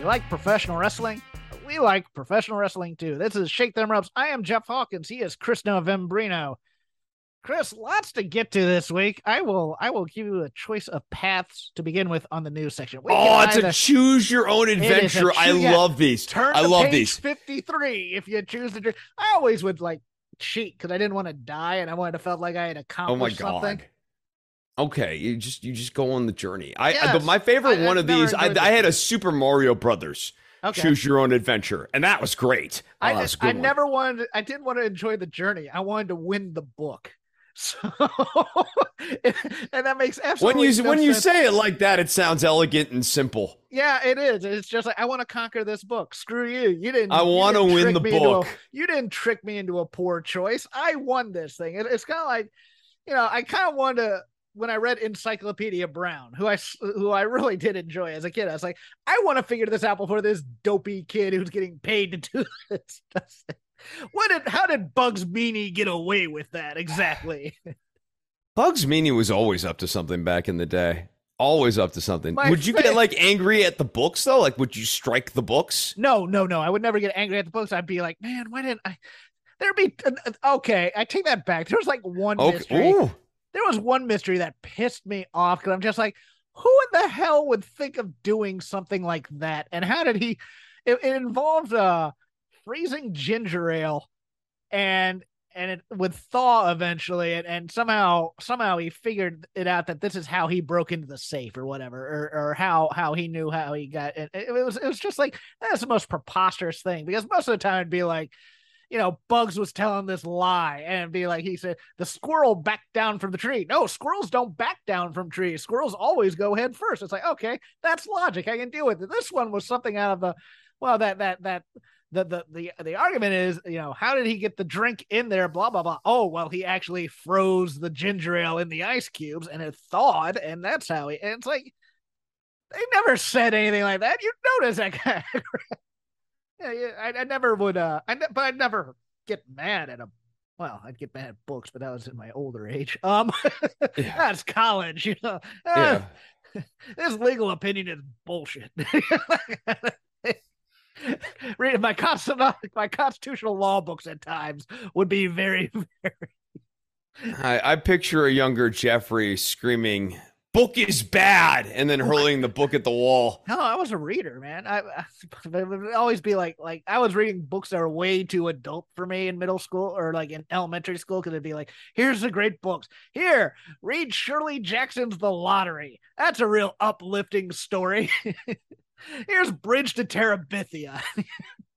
You like professional wrestling? We like professional wrestling too. This is Shake Them Ropes. I am Jeff Hawkins. He is Chris Novembrino. Chris, lots to get to this week. I will I will give you a choice of paths to begin with on the news section. We Oh, it's either a choose your own adventure. I yeah. love these. turn I love page these. 53 if you choose to. I always would like cheat because I didn't want to die and I wanted to felt like I had Oh my accomplished something. Okay, you just you just go on the journey. I, I but my favorite I- one of these, I, I had a. Super Mario Brothers Okay. choose your own adventure, and that was great. Oh, I, I one. never wanted. I didn't want to enjoy the journey. I wanted to win the book. So, and that makes when you no when you say it like that, it sounds elegant and simple. Yeah, it is. It's just like I want to conquer this book. Screw you. You didn't. I want to win the into a- book. you didn't trick me into a poor choice. I won this thing. It, it's kind of like, you know, I kind of wanted to. When I read Encyclopedia Brown, who I who I really did enjoy as a kid, I was like, I want to figure this out before this dopey kid who's getting paid to do this. does it. What did? How did Bugs Meany get away with that exactly? Bugs Meany was always up to something back in the day. Always up to something. My would you get like angry at the books though? Like, would you strike the books? No, no, no. I would never get angry at the books. I'd be like, man, why didn't I? There'd be uh, uh, okay. I take that back. There was like one mystery. Ooh. There was one mystery that pissed me off because I'm just like, who in the hell would think of doing something like that? And how did he? It, it involved uh freezing ginger ale, and and it would thaw eventually, and, and somehow somehow he figured it out that this is how he broke into the safe or whatever, or or how how he knew how he got it. It was it was just like that's the most preposterous thing because most of the time it'd be like you know, Bugs was telling this lie and be like he said, the squirrel backed down from the tree. No, squirrels don't back down from trees. Squirrels always go head first. It's like, okay, that's logic. I can deal with it. This one was something out of the well, that that that the the the the argument is, you know, how did he get the drink in there? Blah blah blah. Oh, well, he actually froze the ginger ale in the ice cubes and it thawed, and that's how he and it's like they never said anything like that. You notice that guy. Yeah, yeah. I, I never would. Uh, I ne- but I'd never get mad at him. Well, I'd get mad at books, but that was in my older age. Um, Yeah. that's college. You know, Yeah. Ah, this legal opinion is bullshit. Reading my constitutional my constitutional law books at times would be very, very. I, I picture a younger Jeffrey screaming, "Book is bad," and then hurling the book at the wall. No, I was a reader, man. I, I would always be like like I was reading books that are way too adult for me in middle school or like in elementary school because it'd be like, here's the great books. Here, read Shirley Jackson's The Lottery. That's a real uplifting story. Here's Bridge to Terabithia.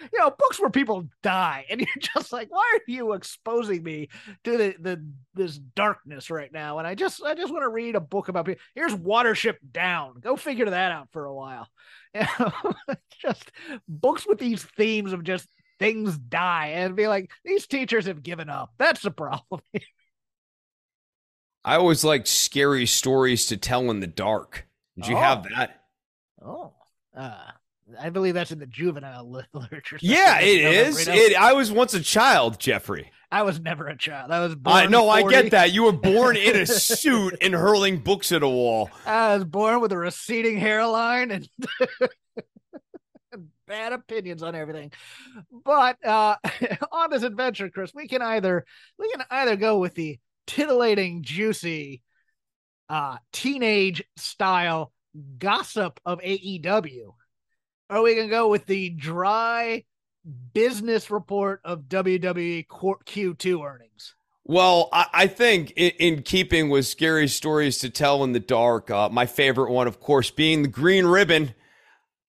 you know, books where people die, and you're just like, why are you exposing me to the, the this darkness right now? And I just I just want to read a book about people. Here's Watership Down. Go figure that out for a while. You know, just books with these themes of just things die and be like, these teachers have given up. That's the problem. I always liked scary stories to tell in the dark. Did you have Oh. that? oh, uh, I believe that's in the juvenile literature. Yeah, it is. it No, is. no, It. I was once a child, Jeffrey. I was never a child. I was born. I know. I get that. You were born in a suit and hurling books at a wall. I was born with a receding hairline and bad opinions on everything. But uh on this adventure, Chris, we can either we can either go with the titillating, juicy, uh teenage style gossip of AEW, or we can go with the dry business report of WWE Q2 earnings. Well, I, I think in, in keeping with scary stories to tell in the dark, uh, my favorite one, of course, being the green ribbon.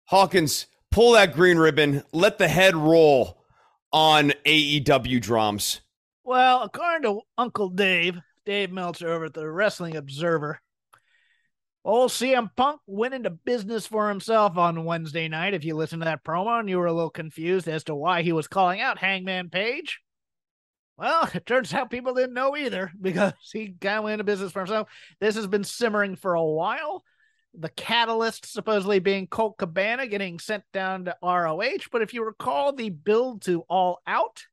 Hawkins, pull that green ribbon. Let the head roll on AEW drums. Well, according to Uncle Dave, Dave Meltzer over at the Wrestling Observer, Old CM Punk went into business for himself on Wednesday night. If you listen to that promo and you were a little confused as to why he was calling out Hangman Page, well, it turns out people didn't know either because he kind of went into business for himself. This has been simmering for a while. The catalyst supposedly being Colt Cabana getting sent down to ROH. But if you recall the build to All Out,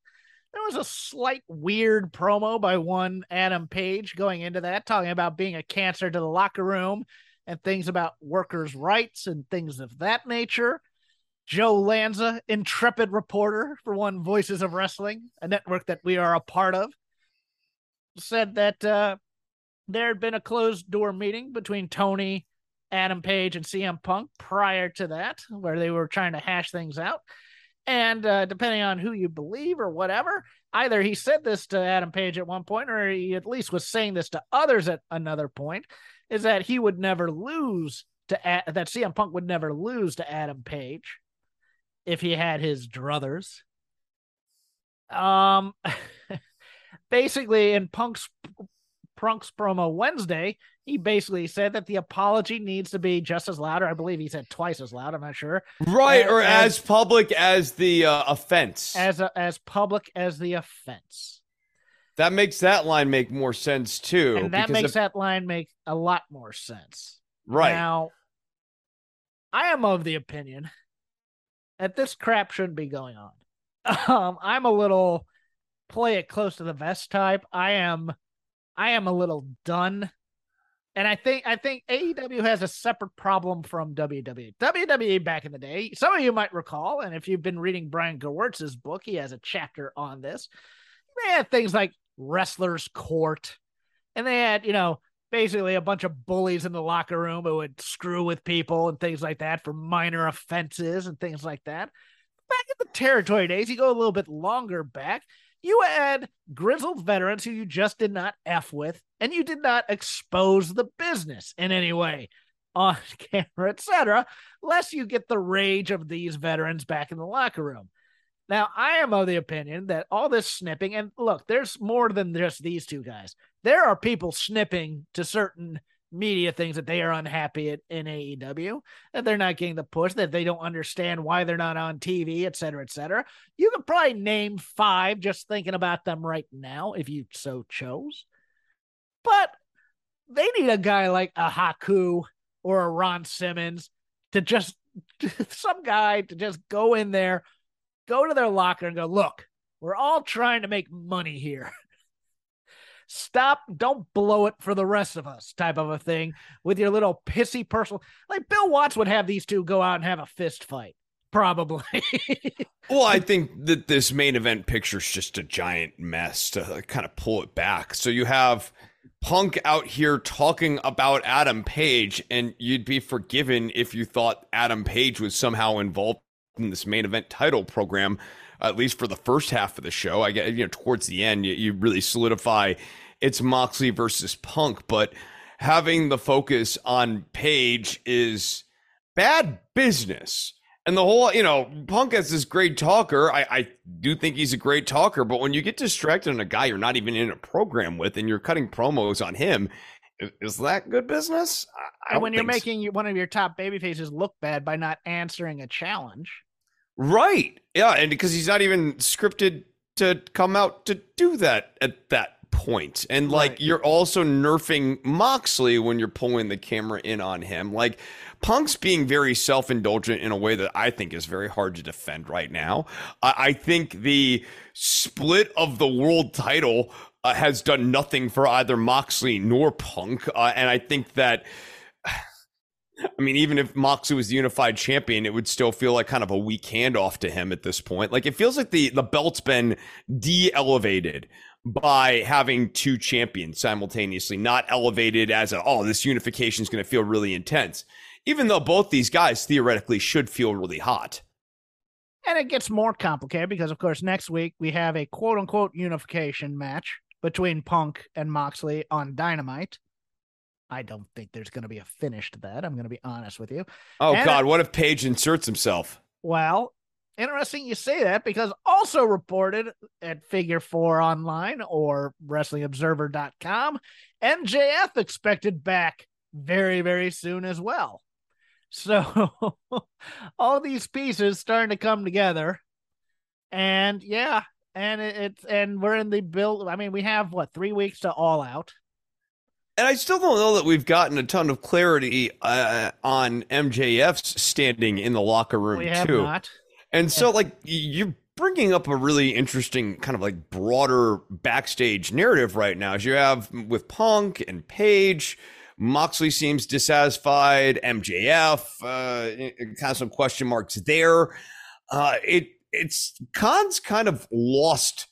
there was a slight weird promo by one Adam Page going into that, talking about being a cancer to the locker room and things about workers' rights and things of that nature. Joe Lanza, intrepid reporter for One Voices of Wrestling, a network that we are a part of, said that uh, there had been a closed door meeting between Tony, Adam Page, and CM Punk prior to that, where they were trying to hash things out. And uh, depending on who you believe or whatever, either he said this to Adam Page at one point, or he at least was saying this to others at another point, is that he would never lose to that CM Punk would never lose to Adam Page if he had his druthers. Um, basically, in Punk's Punk's promo Wednesday, he basically said that the apology needs to be just as loud, or I believe he said twice as loud. I'm not sure. Right, as, or as, as, public as the uh, offense. As a, as public as the offense. That makes that line make more sense too. And that makes if... that line make a lot more sense. Right. Now, I am of the opinion that this crap shouldn't be going on. Um, I'm a little play it close to the vest type. I am I am a little done. And I think I think AEW has a separate problem from WWE. WWE back in the day, some of you might recall, and if you've been reading Brian Gewirtz's book, he has a chapter on this. They had things like wrestlers court, and they had, you know, basically a bunch of bullies in the locker room who would screw with people and things like that for minor offenses and things like that. Back in the territory days, you go a little bit longer back, you had grizzled veterans who you just did not F with, and you did not expose the business in any way on camera, etc., lest you get the rage of these veterans back in the locker room. Now, I am of the opinion that all this snipping, and look, there's more than just these two guys. There are people snipping to certain media things that they are unhappy at in AEW, that they're not getting the push, that they don't understand why they're not on TV, et cetera, et cetera. You could probably name five just thinking about them right now if you so chose. But they need a guy like a Haku or a Ron Simmons to just some guy to just go in there go to their locker and go, look, we're all trying to make money here. Stop, don't blow it for the rest of us, type of a thing with your little pissy personal. Like Bill Watts would have these two go out and have a fist fight, probably. well, I think that this main event picture is just a giant mess to kind of pull it back. So you have Punk out here talking about Adam Page, and you'd be forgiven if you thought Adam Page was somehow involved in this main event title program, at least for the first half of the show. I get, you know, towards the end, you, you really solidify it's Moxley versus Punk, but having the focus on Page is bad business. And the whole, you know, Punk as this great talker, I, I do think he's a great talker, but when you get distracted on a guy you're not even in a program with and you're cutting promos on him, is that good business? I, and when you're making so. one of your top baby faces look bad by not answering a challenge. Right. Yeah. And because he's not even scripted to come out to do that at that point. And like right. you're also nerfing Moxley when you're pulling the camera in on him. Like Punk's being very self indulgent in a way that I think is very hard to defend right now. I, I think the split of the world title uh, has done nothing for either Moxley nor Punk. Uh, and I think that. I mean, even if Moxley was the unified champion, it would still feel like kind of a weak handoff to him at this point. Like it feels like the the belt's been de-elevated by having two champions simultaneously, not elevated as a oh, this unification is going to feel really intense. Even though both these guys theoretically should feel really hot. And it gets more complicated because, of course, next week we have a quote unquote unification match between Punk and Moxley on Dynamite. I don't think there's going to be a finish to that. I'm going to be honest with you. Oh, and God. what if Page inserts himself? Well, interesting you say that because also reported at Figure 4 Online or WrestlingObserver.com, MJF expected back very, very soon as well. So all these pieces starting to come together. And yeah, and it, it's and we're in the build. I mean, we have what three weeks to all out. And I still don't know that we've gotten a ton of clarity uh, on MJF's standing in the locker room We have too. not. And so, like, you're bringing up a really interesting kind of like broader backstage narrative right now. As you have with Punk and Page, Moxley seems dissatisfied. MJF, uh, kind of some question marks there. Uh, it it's Khan's kind of lost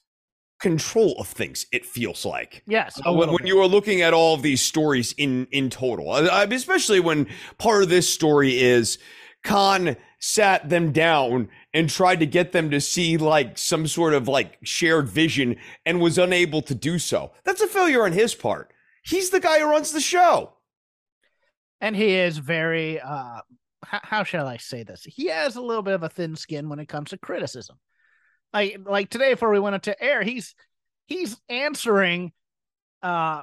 control of things. It feels like. Yes. Uh, when, when you are looking at all of these stories in in total, I, I- especially when part of this story is Khan sat them down and tried to get them to see like some sort of like shared vision and was unable to do so. That's a failure on his part. He's the guy who runs the show. and he is very uh how, how shall i say this he has a little bit of a thin skin when it comes to criticism like like today before we went to air he's he's answering uh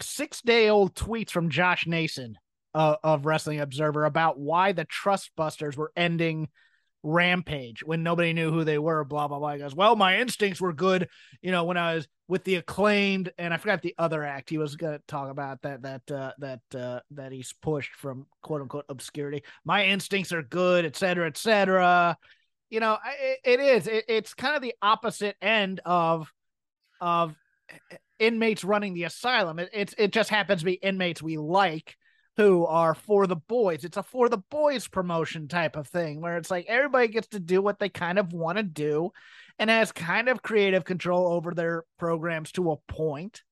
six day old tweets from josh nason uh, of wrestling observer about why the trust busters were ending rampage when nobody knew who they were blah blah blah. He goes well my instincts were good you know when i was with the acclaimed and i forgot the other act he was going to talk about that that uh that uh that he's pushed from quote unquote obscurity. My instincts are good et cetera et cetera you know it, it is it, it's kind of the opposite end of of inmates running the asylum it, it's it just happens to be inmates we like who are for the boys. It's a for the boys promotion type of thing where it's like everybody gets to do what they kind of want to do and has kind of creative control over their programs to a point.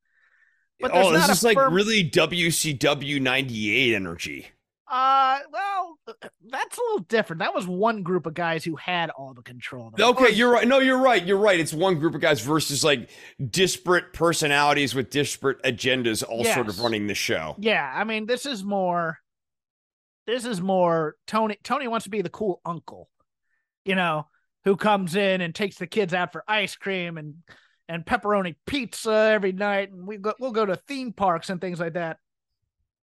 But oh, this is like really WCW 98 energy. Uh, well, that's a little different. That was one group of guys who had all the control. The Okay, you're right. No, you're right. You're right. It's one group of guys versus like disparate personalities with disparate agendas, all sort of running the show. Yeah, I mean, this is more. This is more Tony. Tony wants to be the cool uncle, you know, who comes in and takes the kids out for ice cream and and pepperoni pizza every night, and we go we'll go to theme parks and things like that,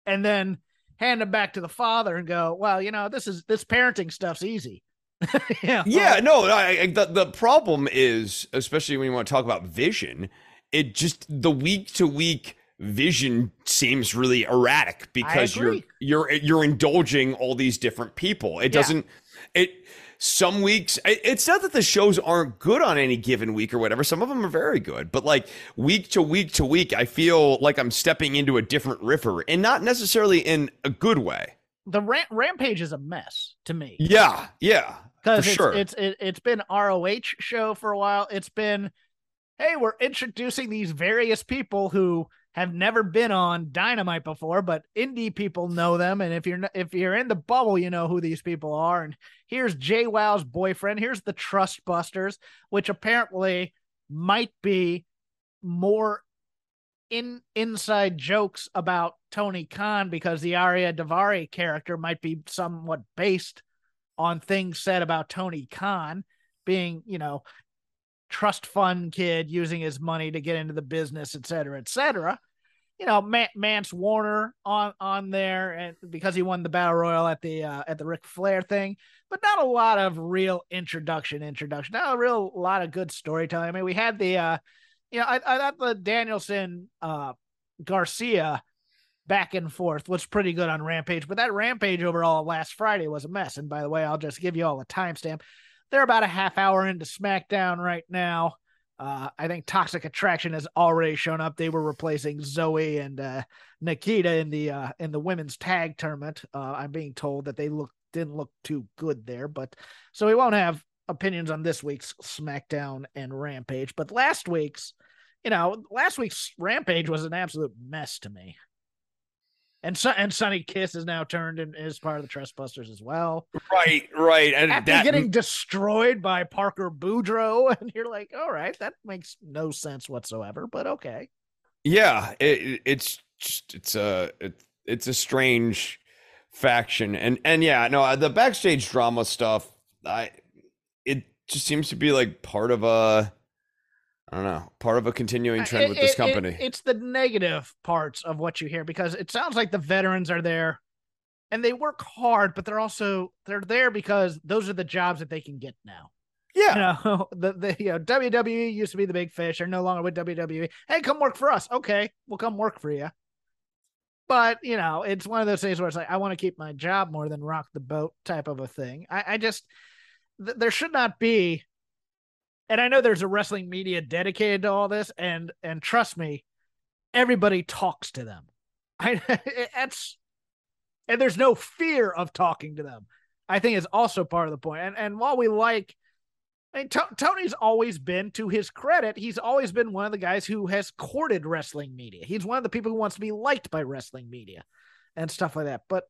and then hand them back to the father and go, well, you know, this is this parenting stuff's easy. You know? Yeah, no, I, I, the the problem is, especially when you want to talk about vision, it just the week to week vision seems really erratic because you're you're you're indulging all these different people. It Yeah. doesn't it some weeks it's not that the shows aren't good on any given week or whatever some of them are very good but like week to week to week i feel like i'm stepping into a different river and not necessarily in a good way the ram- rampage is a mess to me. yeah yeah because it's, sure. it's it, it's been ROH show for a while. It's been, hey, we're introducing these various people who have never been on Dynamite before, but indie people know them, and if you're if you're in the bubble, you know who these people are. And here's Jay Wow's boyfriend. Here's the Trust Busters, which apparently might be more in inside jokes about Tony Khan because the Arya Daivari character might be somewhat based on things said about Tony Khan being, you know, trust fund kid using his money to get into the business, et cetera, et cetera. You know, Ma- Mance Warner on on there, and because he won the battle royal at the uh, at the Ric Flair thing, but not a lot of real introduction. Introduction, not a real lot of good storytelling. I mean, we had the, uh, you know, I, I thought the Danielson uh, Garcia back and forth was pretty good on Rampage, but that Rampage overall last Friday was a mess. And by the way, I'll just give you all a timestamp. They're about a half hour into SmackDown right now. Uh, I think Toxic Attraction has already shown up. They were replacing Zoe and uh, Nikita in the uh, in the women's tag tournament. Uh, I'm being told that they look didn't look too good there, but so we won't have opinions on this week's SmackDown and Rampage. But last week's, you know, last week's Rampage was an absolute mess to me. And so, and Sonny Kiss is now turned and is part of the Trustbusters as well. right right and After that getting destroyed by Parker Boudreaux, and you're like, all right, that makes no sense whatsoever, but okay. Yeah, it, it's it's a it, it's a strange faction, and and yeah, no, uh, the backstage drama stuff, I it just seems to be like part of a I don't know, part of a continuing uh, trend It- with this it- company. it- it's the negative parts of what you hear because it sounds like the veterans are there and they work hard, but they're also they're there because those are the jobs that they can get now. yeah. You know, the, the you know, WWE used to be the big fish. They're no longer with WWE. Hey, come work for us. Okay, we'll come work for you. But you know, it's one of those things where it's like I want to keep my job more than rock the boat type of a thing. I, I just th- there should not be, and I know there's a wrestling media dedicated to all this, and and trust me, everybody talks to them. I that's and there's no fear of talking to them. I think is also part of the point. And and while we like I mean, To- Tony's always been, to his credit, he's always been one of the guys who has courted wrestling media. He's one of the people who wants to be liked by wrestling media and stuff like that. But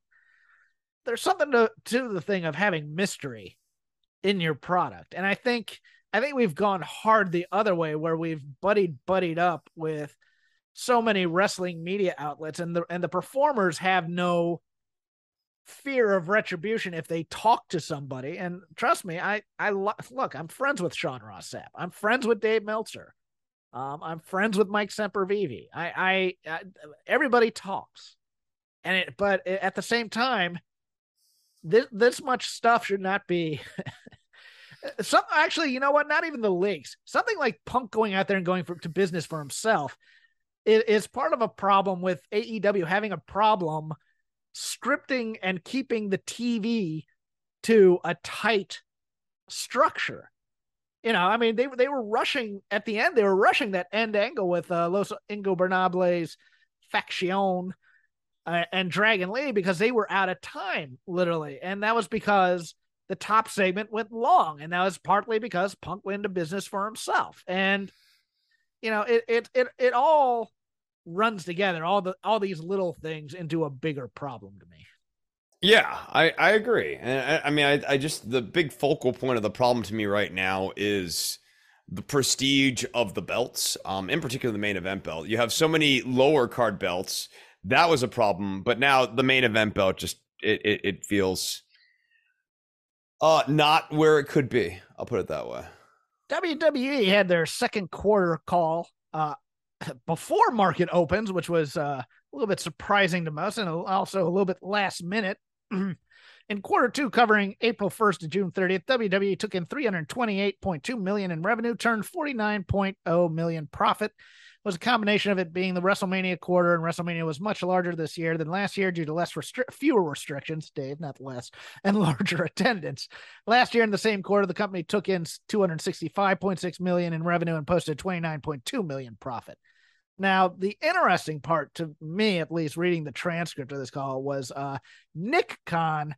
there's something to, to the thing of having mystery in your product. And I think I think we've gone hard the other way where we've buddied buddied up with so many wrestling media outlets and the and the performers have no fear of retribution if they talk to somebody. And trust me, I I lo- look. I'm friends with Sean Ross Sapp. I'm friends with Dave Meltzer. Um, I'm friends with Mike Sempervive. I, I, I everybody talks, and it. But at the same time, this this much stuff should not be. Some actually, you know what? Not even the leaks. Something like Punk going out there and going for, to business for himself is, is part of a problem with AEW having a problem scripting and keeping the TV to a tight structure. You know, I mean, they they were rushing at the end. They were rushing that end angle with uh, Los Ingobernables faction uh, and Dragon Lee because they were out of time, literally, and that was because the top segment went long, and that was partly because Punk went into business for himself, and you know, it it it it all runs together all the all these little things into a bigger problem to me. Yeah, I, I agree. And I, I mean, I, I just, the big focal point of the problem to me right now is the prestige of the belts, um, in particular the main event belt. You have so many lower card belts. That was a problem. But now the main event belt just, it, it, it feels uh, not where it could be. I'll put it that way. WWE had their second quarter call uh, before market opens, which was uh, a little bit surprising to most and also a little bit last minute. in quarter two, covering April 1st to June 30th, WWE took in 328.2 million in revenue, turned 49.0 million profit. Was a combination of it being the WrestleMania quarter, and WrestleMania was much larger this year than last year due to less restri- fewer restrictions, Dave, not less, and larger attendance. Last year in the same quarter, the company took in 265.6 million in revenue and posted 29.2 million profit. Now, the interesting part to me, at least reading the transcript of this call, was uh, Nick Khan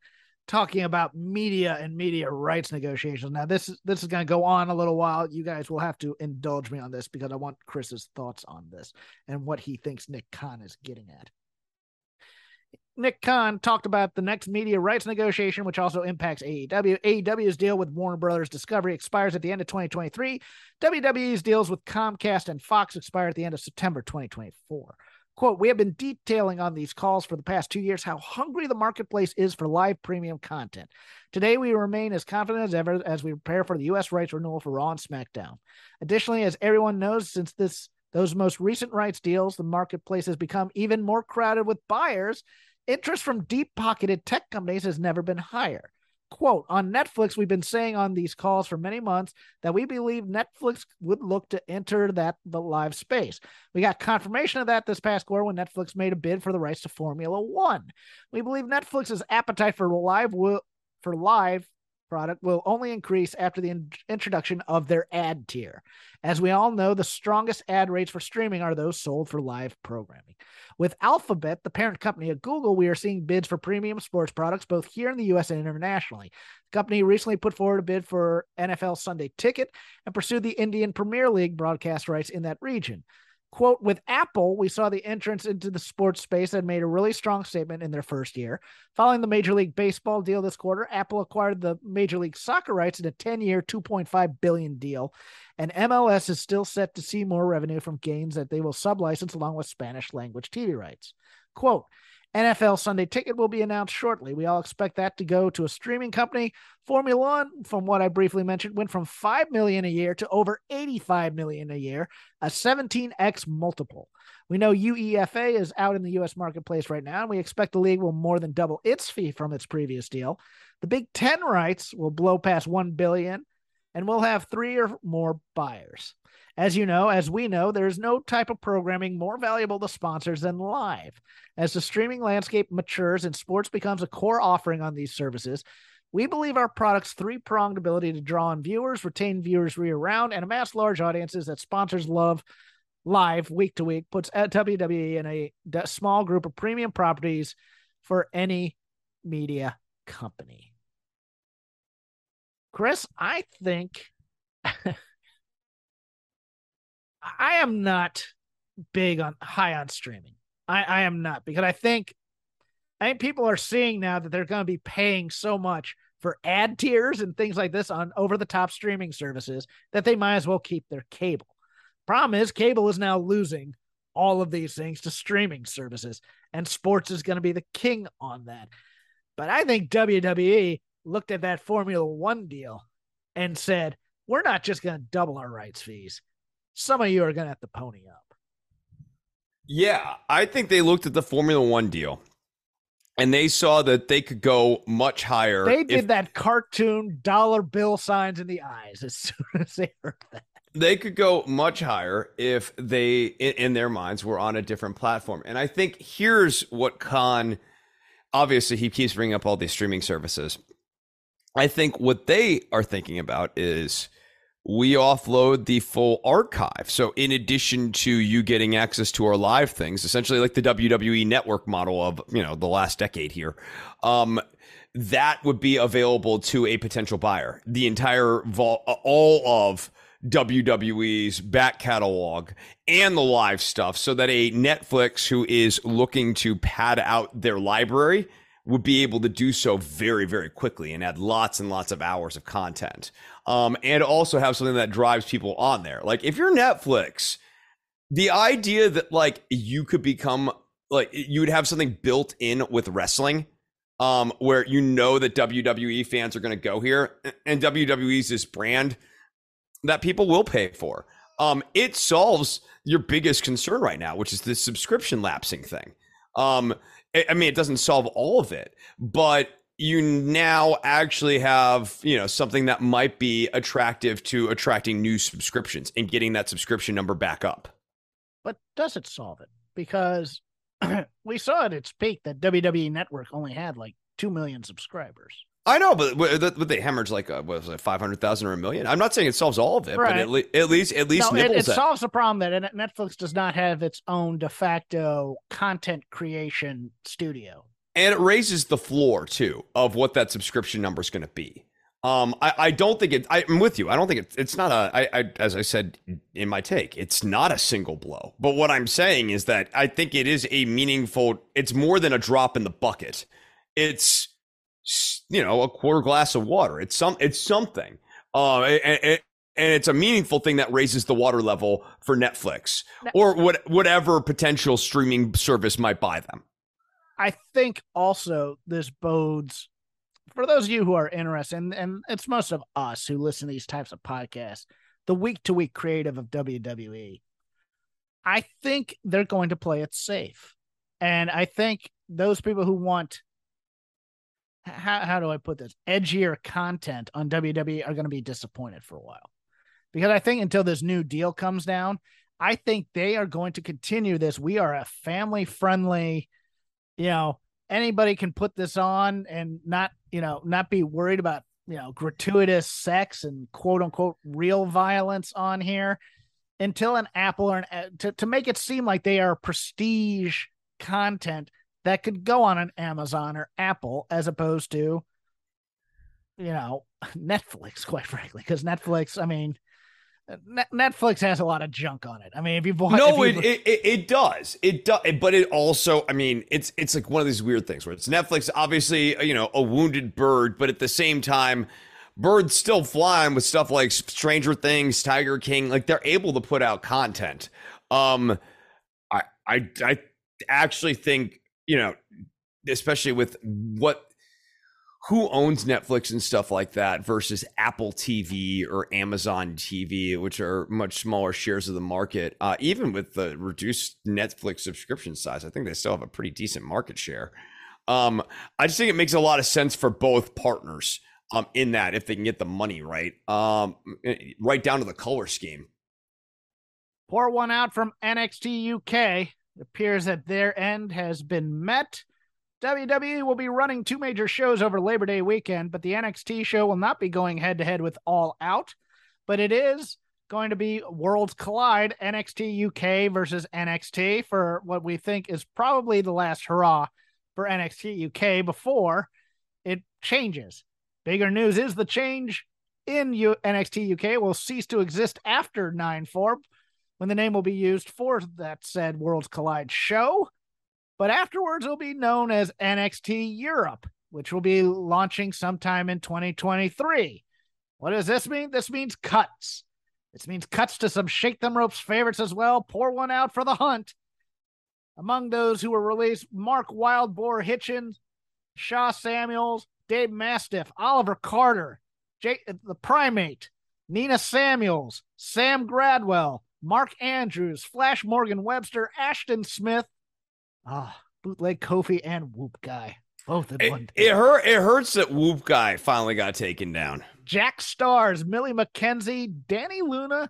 talking about media and media rights negotiations. Now, this is this is going to go on a little while. You guys will have to indulge me on this because I want Chris's thoughts on this and what he thinks Nick Khan is getting at. Nick Khan talked about the next media rights negotiation, which also impacts AEW. AEW's deal with Warner Brothers Discovery expires at the end of 2023. WWE's deals with Comcast and Fox expire at the end of September 2024. Quote, we have been detailing on these calls for the past two years how hungry the marketplace is for live premium content. Today, we remain as confident as ever as we prepare for the U.S. rights renewal for Raw and SmackDown. Additionally, as everyone knows, since this those most recent rights deals, the marketplace has become even more crowded with buyers. Interest from deep pocketed tech companies has never been higher. Quote, on Netflix, we've been saying on these calls for many months that we believe Netflix would look to enter that the live space. We got confirmation of that this past quarter when Netflix made a bid for the rights to Formula One. We believe Netflix's appetite for live will, for live product will only increase after the in- introduction of their ad tier. As we all know, the strongest ad rates for streaming are those sold for live programming. With Alphabet, the parent company of Google, we are seeing bids for premium sports products both here in the US and internationally. The company recently put forward a bid for NFL Sunday Ticket and pursued the Indian Premier League broadcast rights in that region. Quote, with Apple, we saw the entrance into the sports space that made a really strong statement in their first year. Following the Major League Baseball deal this quarter, Apple acquired the Major League Soccer rights in a 10-year, 2.5 billion deal, and MLS is still set to see more revenue from games that they will sublicense along with Spanish language TV rights. Quote, NFL Sunday Ticket will be announced shortly. We all expect that to go to a streaming company. Formula One, from what I briefly mentioned, went from five million a year to over 85 million a year, a 17x multiple. We know UEFA is out in the U.S. marketplace right now, and we expect the league will more than double its fee from its previous deal. The Big Ten rights will blow past one billion, and we'll have three or more buyers. As you know, as we know, there's no type of programming more valuable to sponsors than live. As the streaming landscape matures and sports becomes a core offering on these services, we believe our product's three pronged ability to draw in viewers, retain viewers year round, and amass large audiences that sponsors love live week to week puts uh, WWE in a small group of premium properties for any media company. Chris, I think I am not big on high on streaming. I, I am not because I think I think people are seeing now that they're going to be paying so much for ad tiers and things like this on over the top streaming services that they might as well keep their cable. Problem is, cable is now losing all of these things to streaming services, and sports is going to be the king on that. But I think WWE looked at that Formula One deal and said, we're not just going to double our rights fees some of you are going to have to pony up. Yeah, I think they looked at the Formula One deal and they saw that they could go much higher. They did if, that cartoon dollar bill signs in the eyes as soon as they heard that. They could go much higher if they, in, in their minds, were on a different platform. And I think here's what Khan, obviously, he keeps bringing up all these streaming services. I think what they are thinking about is we offload the full archive. So, in addition to you getting access to our live things, essentially like the WWE network model of you know the last decade here, um, that would be available to a potential buyer. The entire vault, all of WWE's back catalog and the live stuff, so that a Netflix who is looking to pad out their library would be able to do so very, very quickly and add lots and lots of hours of content um, and also have something that drives people on there. Like if you're Netflix, the idea that like you could become like you would have something built in with wrestling um, where you know that WWE fans are going to go here and WWE's this brand that people will pay for. Um, it solves your biggest concern right now, which is this subscription lapsing thing. Um, I mean, it doesn't solve all of it, but you now actually have you know something that might be attractive to attracting new subscriptions and getting that subscription number back up. But does it solve it? Because we saw at its peak that wwe network only had like 2 million subscribers I know, but but they hemorrhage like uh, what was it, five hundred thousand or a million? I'm not saying it solves all of it, right. but at, le- at, least at least no, it, it solves the problem that Netflix does not have its own de facto content creation studio and it raises the floor too of what that subscription number is going to be. Um, I, I don't think it. I, am with you. I don't think it, it's not a. I, I, as I said in my take, it's not a single blow. But what I'm saying is that I think it is a meaningful. It's more than a drop in the bucket. It's you know a quarter glass of water. It's some. It's something. Uh, and, and, and it's a meaningful thing that raises the water level for Netflix or what whatever potential streaming service might buy them. I think also this bodes for those of you who are interested, and, and it's most of us who listen to these types of podcasts, the week to week creative of WWE. I think they're going to play it safe. And I think those people who want how, how do I put this edgier content on WWE are going to be disappointed for a while. Because I think until this new deal comes down, I think they are going to continue this. We are a family friendly you know, anybody can put this on and not, you know, not be worried about, you know, gratuitous sex and quote unquote real violence on here until an Apple or an to, to make it seem like they are prestige content that could go on an Amazon or Apple as opposed to, you know, Netflix, quite frankly, because Netflix, I mean, Netflix has a lot of junk on it. I mean, if you've watched, no, it, it, it it does, it does, but it also, I mean, it's it's like one of these weird things where it's Netflix, obviously, you know, a wounded bird, but at the same time, birds still flying with stuff like Stranger Things, Tiger King, like they're able to put out content. Um, I I I actually think you know especially with what who owns Netflix and stuff like that versus Apple TV or Amazon TV, which are much smaller shares of the market. Uh, even with the reduced Netflix subscription size, I think they still have a pretty decent market share. Um, I just think it makes a lot of sense for both partners um, in that if they can get the money right, um, eh, right down to the color scheme. Pour one out from NXT UK. It appears that their end has been met. WWE will be running two major shows over Labor Day weekend, but the NXT show will not be going head to head with All Out, but it is going to be Worlds Collide NXT UK versus NXT for what we think is probably the last hurrah for NXT UK before it changes. Bigger news is the change in U- NXT UK will cease to exist after 9 4 when the name will be used for that said Worlds Collide show but afterwards it'll be known as NXT Europe, which will be launching sometime in 2023. What does this mean? This means cuts. This means cuts to some Shake Them Ropes favorites as well. Pour one out for the hunt. Among those who were released, Mark Wildboar Hitchens, Sha Samuels, Dave Mastiff, Oliver Carter, Jake, the Primate, Nina Samuels, Sam Gradwell, Mark Andrews, Flash Morgan Webster, Ashton Smith, Ah, bootleg Kofi and Whoop Guy. Both in it, one. Day. It hurt. It hurts that Whoop Guy finally got taken down. Jack Starz, Millie McKenzie, Dani Luna,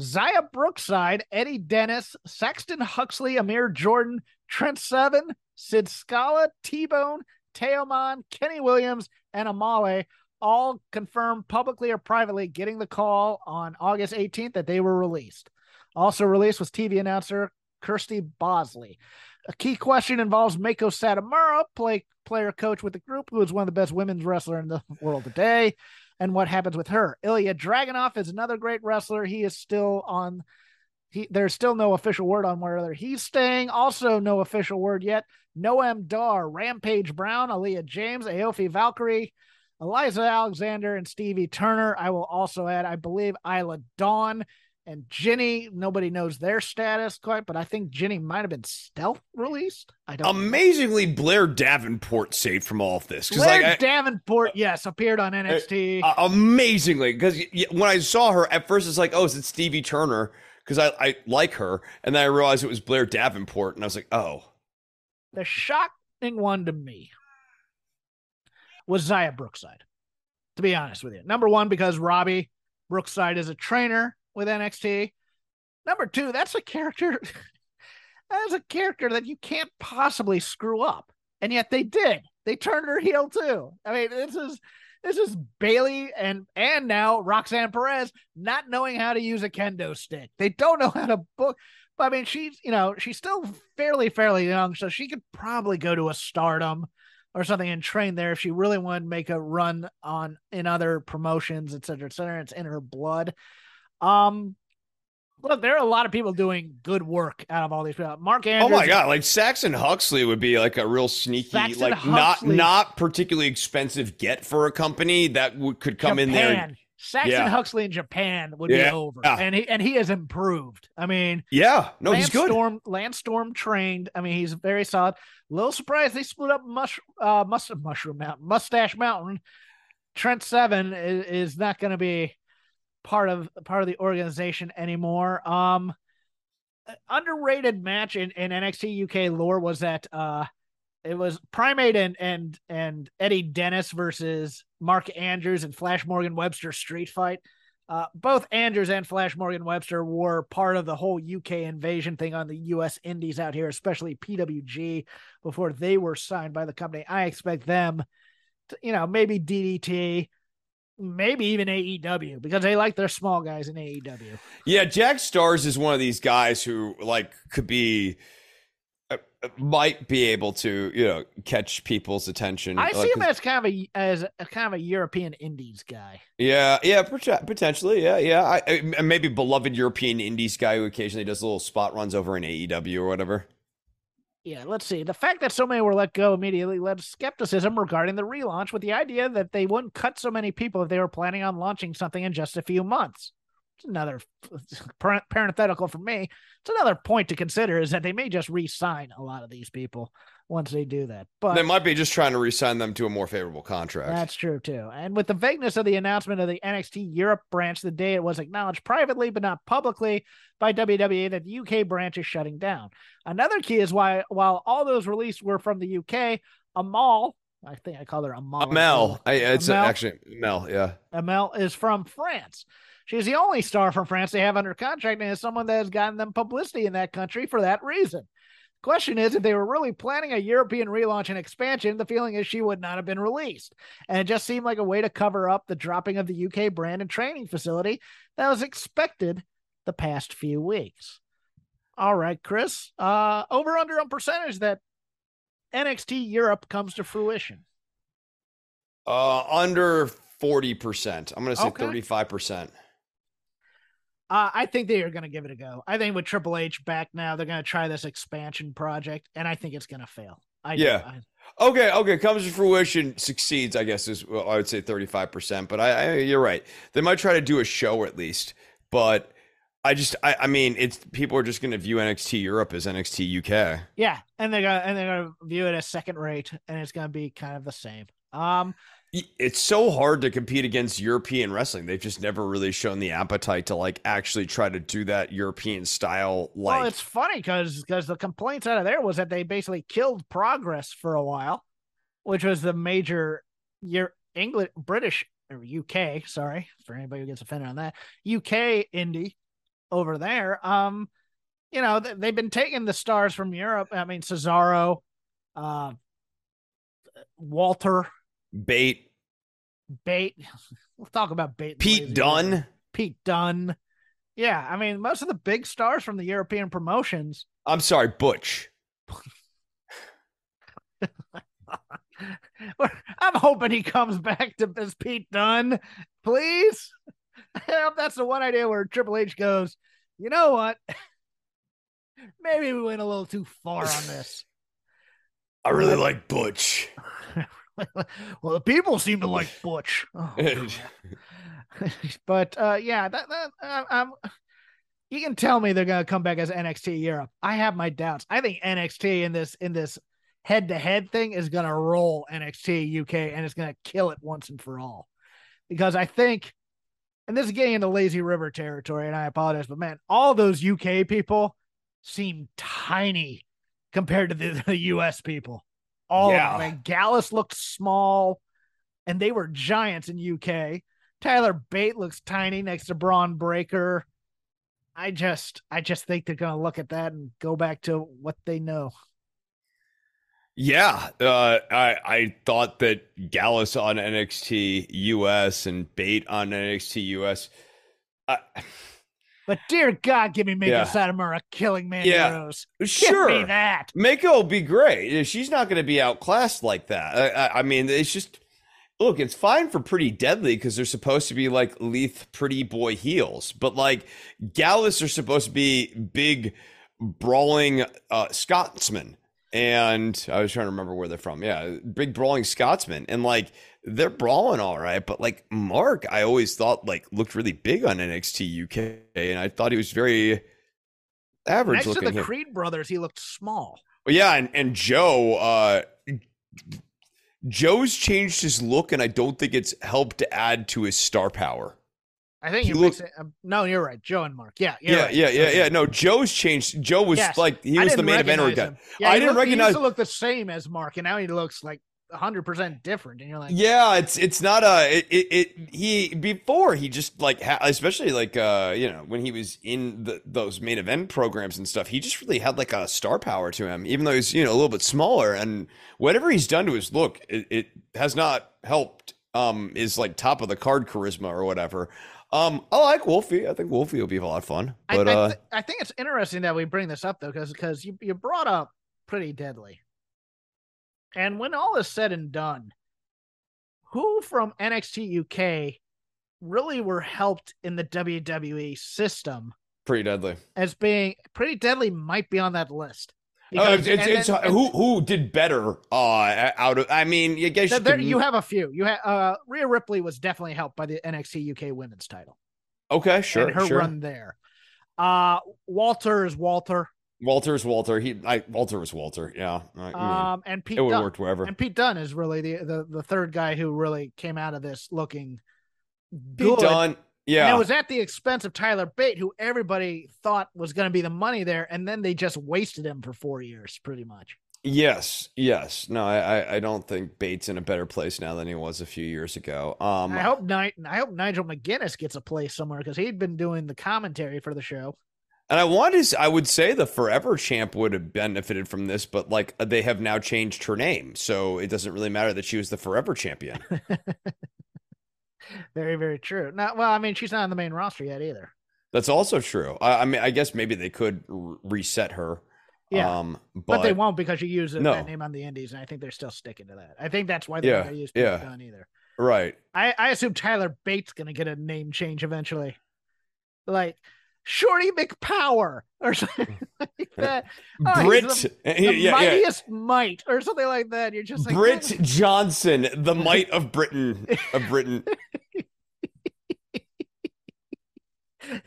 Xia Brookside, Eddie Dennis, Saxon Huxley, Amir Jordan, Trent Seven, Sid Scala, T Bone, Teoman, Kenny Williams, and Amale all confirmed publicly or privately getting the call on August 18th that they were released. Also released was TV announcer Kirsty Bosley. A key question involves Meiko Satomura, play player coach with the group, who is one of the best women's wrestler in the world today, and what happens with her. Ilya Dragunov is another great wrestler. He is still on. He, there's still no official word on whether he's staying. Also, no official word yet. Noam Dar, Rampage Brown, Aaliyah James, Aoife Valkyrie, Eliza Alexander, and Stevie Turner. I will also add, I believe, Isla Dawn and Jinny, nobody knows their status quite, but I think Jinny might have been stealth released. I don't. Amazingly, know. Blair Davenport saved from all of this. Blair like, Davenport, I, yes, appeared on NXT. Uh, amazingly, because when I saw her at first, it's like, oh, is it Stevie Turner? Because I, I like her, and then I realized it was Blair Davenport, and I was like, oh. The shocking one to me was Xia Brookside. To be honest with you, number one because Robbie Brookside is a trainer with NXT. Number two, that's a character. that's a character that you can't possibly screw up, and yet they did. They turned her heel too. I mean, this is this is Bailey and and now Roxanne Perez not knowing how to use a kendo stick. They don't know how to book. But I mean, she's you know she's still fairly fairly young, so she could probably go to a Stardom or something and train there if she really wanted to make a run on in other promotions, et cetera, et cetera. It's in her blood. Um, look, there are a lot of people doing good work out of all these people. Mark Andrews. Oh my god, like Saxon Huxley would be like a real sneaky, Saxon like Huxley. not not particularly expensive get for a company that would could come Japan. in there. Saxon yeah. Huxley in Japan would yeah. be over, yeah. and he and he has improved. I mean, yeah, no, Lance he's good. Storm, Lance Storm trained. I mean, he's very solid. Little surprised they split up mush, uh, must, Mushroom Mountain, Mustache Mountain. Trent Seven is, is not going to be part of part of the organization anymore. Um, underrated match in, in NXT UK lore was that uh, it was Primate and and and Eddie Dennis versus Mark Andrews and Flash Morgan Webster street fight. Uh, both Andrews and Flash Morgan Webster were part of the whole UK invasion thing on the US Indies out here, especially PWG before they were signed by the company. I expect them to, you know, maybe DDT, maybe even AEW because they like their small guys in AEW. Yeah, Jack Starz is one of these guys who like could be uh, uh might be able to you know catch people's attention. I see him as kind of a as a kind of a European Indies guy. Yeah, yeah, potentially. Yeah, yeah. I, I, maybe beloved European Indies guy who occasionally does little spot runs over in AEW or whatever. Yeah, let's see. The fact that so many were let go immediately led to skepticism regarding the relaunch with the idea that they wouldn't cut so many people if they were planning on launching something in just a few months. Another parenthetical for me. It's another point to consider is that they may just re-sign a lot of these people once they do that. But they might be just trying to re-sign them to a more favorable contract. That's true too. And with the vagueness of the announcement of the NXT Europe branch the day it was acknowledged privately but not publicly by WWE that the UK branch is shutting down. Another key is why while all those released were from the UK, Amal, I think I call her Amal. Amel. I, it's Amel, actually Mel, yeah. Amel is from France. She's the only star from France they have under contract and is someone that has gotten them publicity in that country for that reason. Question is, if they were really planning a European relaunch and expansion, the feeling is she would not have been released. And it just seemed like a way to cover up the dropping of the UK brand and training facility that was expected the past few weeks. All right, Chris. Uh, over under on percentage that NXT Europe comes to fruition. Uh, under 40%. I'm going to say okay. 35%. Uh, I think they are going to give it a go. I think with Triple H back now, they're going to try this expansion project, and I think it's going to fail. I, yeah. I, okay. Okay. Comes to fruition, succeeds. I guess is well, I would say thirty five percent. But I, I, you're right. They might try to do a show at least. But I just, I, I mean, it's people are just going to view NXT Europe as NXT UK. Yeah, and they're gonna and they're gonna view it as second rate, and it's going to be kind of the same. Um, it's so hard to compete against European wrestling. They've just never really shown the appetite to like actually try to do that European style. Like, well, it's funny because because the complaints out of there was that they basically killed Progress for a while, which was the major year English British or UK. Sorry for anybody who gets offended on that UK indie over there. Um, you know they've been taking the stars from Europe. I mean Cesaro, uh, Walter Bate. Bait. We'll talk about Bate. Pete Dunne. Pete Dunne. Yeah, I mean, most of the big stars from the European promotions. I'm sorry, Butch. I'm hoping he comes back to as Pete Dunne, please. That's the one idea where Triple H goes, you know what? Maybe we went a little too far on this. I really like Butch. well, the people seem to like Butch. Oh, but uh, yeah, that, that uh, I'm. You can tell me they're gonna come back as NXT Europe. I have my doubts. I think NXT in this in this head to head thing is gonna roll NXT UK and it's gonna kill it once and for all. Because I think, and this is getting into lazy river territory, and I apologize, but man, all those UK people seem tiny compared to the, the US people. All yeah. of them. And Gallus looked small, and they were giants in UK. Tyler Bate looks tiny next to Bron Breakker. I just, I just think they're gonna look at that and go back to what they know. Yeah, uh, I I thought that Gallus on NXT US and Bate on NXT US. I, but dear God, give me Meiko yeah. Satomura killing Mandy yeah. Rose. Sure, give me that. Meiko will be great. She's not going to be outclassed like that. I, I, mean, it's just look. It's fine for Pretty Deadly because they're supposed to be like Leith Pretty Boy heels, but like Gallus are supposed to be big brawling uh, Scotsmen. And I was trying to remember where they're from. Yeah, big brawling Scotsmen, and like they're brawling all right, but like Mark, I always thought like looked really big on NXT UK, and I thought he was very average Next looking. to the Creed brothers, he looked small. Well, yeah, and and Joe, uh, Joe's changed his look, and I don't think it's helped to add to his star power. I think you look. Um, no, you're right. Joe and Mark. Yeah. Yeah. Right. Yeah. Yeah. Yeah. No, Joe's changed. Joe was yes. like he was the main eventer guy. Yeah, I didn't looked, recognize. He used to look the same as Mark, and now he looks like hundred percent different, and you're like, yeah, it's it's not a it, it, it he before he just like ha- especially like uh you know when he was in the, those main event programs and stuff, he just really had like a star power to him, even though he's you know a little bit smaller, and whatever he's done to his look, it, it has not helped um is like top of the card charisma or whatever. Um, I like Wolfie. I think Wolfie will be a lot of fun. But I, I, uh, I think it's interesting that we bring this up though, because because you you brought up pretty deadly and when all is said and done, who from NXT UK really were helped in the WWE system? Pretty deadly. As being pretty deadly might be on that list. Oh, because, it's, it's, it's who who did better uh out of I mean I guess you, there, you have a few you have uh Rhea Ripley was definitely helped by the NXT UK women's title Okay, sure, and her sure. run there. Uh, Walter is Walter. Walter's Walter. He, I, Walter was Walter. Yeah, I mean, Um, and Pete it would Dunne. work wherever. And Pete Dunne is really the, the the third guy who really came out of this looking Pete good. Dunne. And Yeah, it was at the expense of Tyler Bate, who everybody thought was going to be the money there, and then they just wasted him for four years, pretty much. Yes, yes. No, I, I- I don't think Bates in a better place now than he was a few years ago. Um, I hope Ni- I hope Nigel McGuinness gets a place somewhere because he'd been doing the commentary for the show. And I want to, I would say the Forever Champ would have benefited from this, but like they have now changed her name, so it doesn't really matter that she was the Forever Champion. Very, very true. Not well. I mean, she's not on the main roster yet either. That's also true. I, I mean, I guess maybe they could r- reset her. Yeah, Um, but, but, they won't because you use No. that name on the Indies, and I think they're still sticking to that. I think that's why they're Yeah, not use yeah. Dunne either. right. I, I assume Tyler Bates going to get a name change eventually, like Shorty McPower or something mm. like that. Oh, Brit, the- uh, the yeah, yeah. mightiest might or something like that. You're just like Brit Johnson, the might of Britain, of Britain.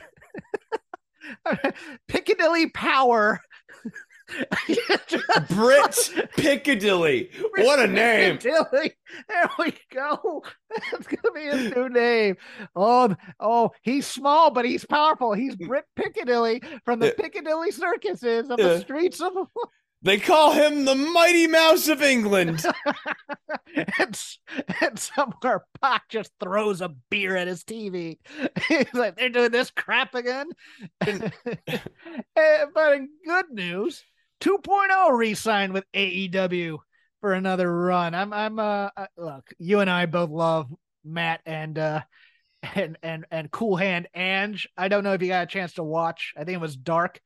Piccadilly Power. Brit Piccadilly. What a name. Piccadilly. There we go. That's gonna be his new name. Oh, oh, he's small, but he's powerful. He's Brit Piccadilly from the Yeah. Piccadilly circuses of Yeah. the streets of They call him the Mighty Mouse of England. and, and somewhere Pac just throws a beer at his TV. He's like, they're doing this crap again. Eh, but in good news, 2.0 re-signed with AEW for another run. I'm I'm uh uh, look, you and I both love Matt and uh and and and Cool Hand Ange. I don't know if you got a chance to watch. I think it was Dark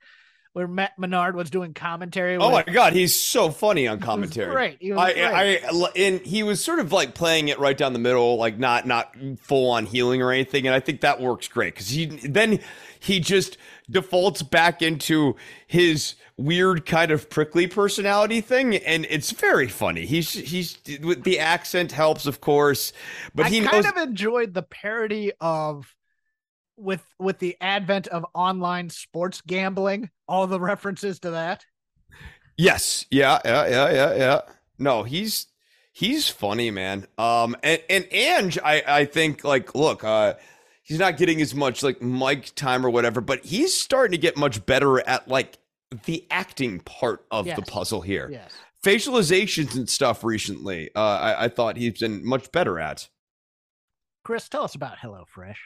where Matt Menard was doing commentary. Oh my god, he's so funny on commentary. great. He was I, great. I, and he was sort of like playing it right down the middle, like not not full on heeling or anything. And I think that works great because he then he just defaults back into his weird kind of prickly personality thing, and it's very funny. He's he's with the accent helps, of course, but I he kind knows. of enjoyed the parody of with with the advent of online sports gambling, all the references to that. Yes. Yeah. Yeah. Yeah. Yeah. Yeah. No, he's he's funny, man. Um, and and Ange, I I think like look, uh, he's not getting as much like mic time or whatever, but he's starting to get much better at like the acting part of the puzzle here. Yes. Facializations and stuff recently, uh, I, I thought he's been much better at. Chris, tell us about HelloFresh.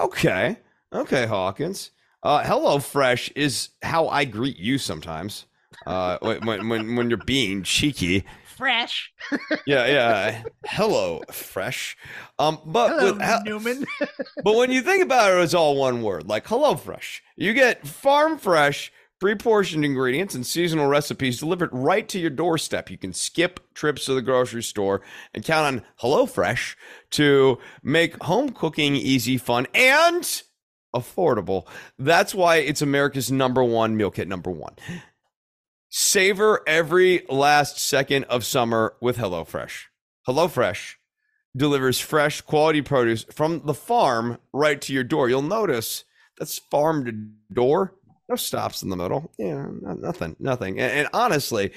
Okay. Okay, Hawkins. Uh, Hello Fresh is how I greet you sometimes. Uh, when, when, when you're being cheeky. Fresh. yeah, yeah. Hello, fresh. Um, but Hello, with, hel- Newman. but when you think about it, it's all one word, like hello, fresh. You get farm fresh, pre-portioned ingredients and seasonal recipes delivered right to your doorstep. You can skip trips to the grocery store and count on Hello Fresh to make home cooking easy, fun, and affordable. That's why it's America's number one meal kit. Number one. Savor every last second of summer with HelloFresh. HelloFresh delivers fresh, quality produce from the farm right to your door. You'll notice that's farm to door. No stops in the middle. Yeah, no- nothing, nothing. And, and honestly,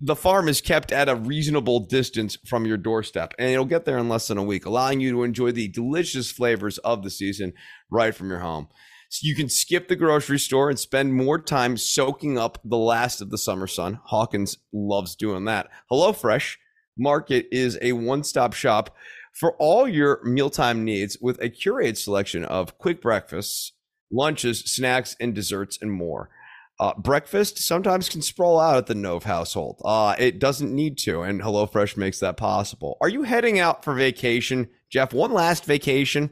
the farm is kept at a reasonable distance from your doorstep, and it'll get there in less than a week, allowing you to enjoy the delicious flavors of the season right from your home. So you can skip the grocery store and spend more time soaking up the last of the summer sun. Hawkins loves doing that. HelloFresh Market is a one stop shop for all your mealtime needs with a curated selection of quick breakfasts, lunches, snacks, and desserts, and more. Uh, breakfast sometimes can sprawl out at the Nove household. Uh, it doesn't need to, and HelloFresh makes that possible. Are you heading out for vacation, Jeff? One last vacation,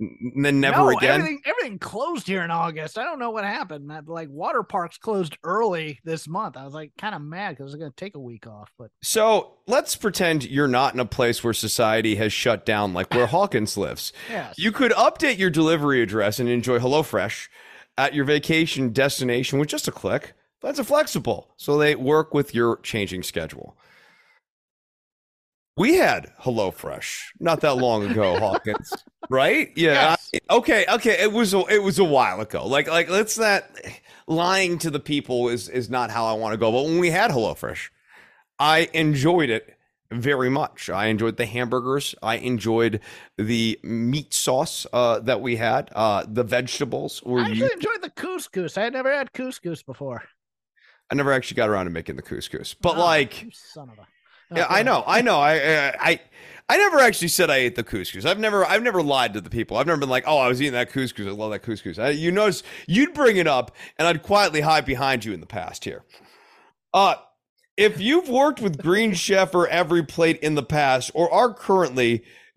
and then never no, again? Everything, everything closed here in August. I don't know what happened. That, like water parks closed early this month. I was like kind of mad because I was going to take a week off. But So let's pretend you're not in a place where society has shut down, like where Hawkins lives. yes, You could update your delivery address and enjoy HelloFresh at your vacation destination with just a click. That's a flexible, so they work with your changing schedule. We had HelloFresh not that long ago, Hawkins. Right? Yeah. Yes. I- okay. Okay. It was a, it was a while ago. Like like let's not lying to the people is is not how I want to go. But when we had HelloFresh, I enjoyed it very much. I enjoyed the hamburgers. I enjoyed the meat sauce uh, that we had. Uh, the vegetables were. I actually enjoyed the couscous. I had never had couscous before. I never actually got around to making the couscous, but Oh, like. son of a. Yeah, I know, I know. I, I, I, I never actually said I ate the couscous. I've never, I've never lied to the people. I've never been like, oh, I was eating that couscous. I love that couscous. I, you notice you'd bring it up, and I'd quietly hide behind you in the past here. Uh, if you've worked with Green Chef or Every Plate in the past, or are currently,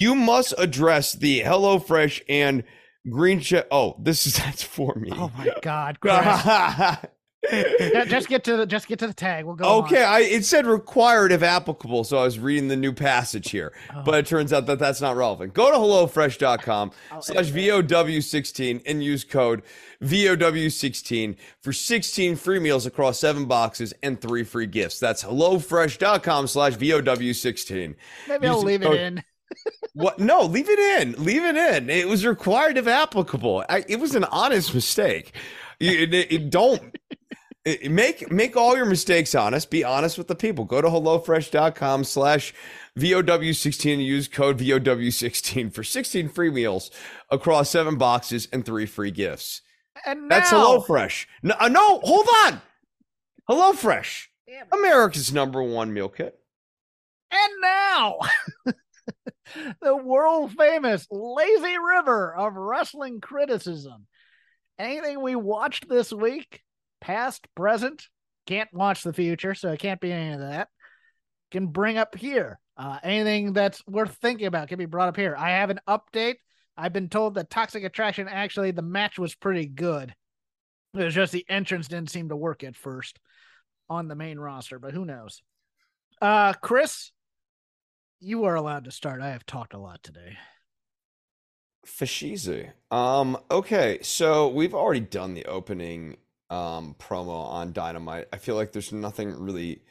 You must address the HelloFresh and Green Chef. Oh, this is that's for me. Oh my God, just get to the just get to the tag. We'll go. Okay, on. I it said required if applicable, so I was reading the new passage here, Oh. but it turns out that that's not relevant. Go to hellofresh.com oh, I'll slash VOW16 and use code VOW16 for 16 free meals across seven boxes and three free gifts. That's hellofresh.com slash VOW16. Maybe use I'll leave it in. What? No, leave it in. Leave it in. It was required if applicable. I, it was an honest mistake. You, it- it- don't it- make make all your mistakes honest. Be honest with the people. Go to hellofresh.com slash VOW16 and use code VOW16 for 16 free meals across seven boxes and three free gifts. And That's HelloFresh. No, uh, no, hold on. HelloFresh, America's number one meal kit. And now, the world famous lazy river of wrestling criticism. Anything we watched this week, past, present, can't watch the future, so it can't be any of that. Can bring up here. Uh, anything that's worth thinking about can be brought up here. I have an update. I've been told that Toxic Attraction actually the match was pretty good. It was just the entrance didn't seem to work at first on the main roster, but who knows? Uh, Chris, you are allowed to start. I have talked a lot today. Fashizi. Um, okay, so we've already done the opening um promo on Dynamite. I feel like there's nothing really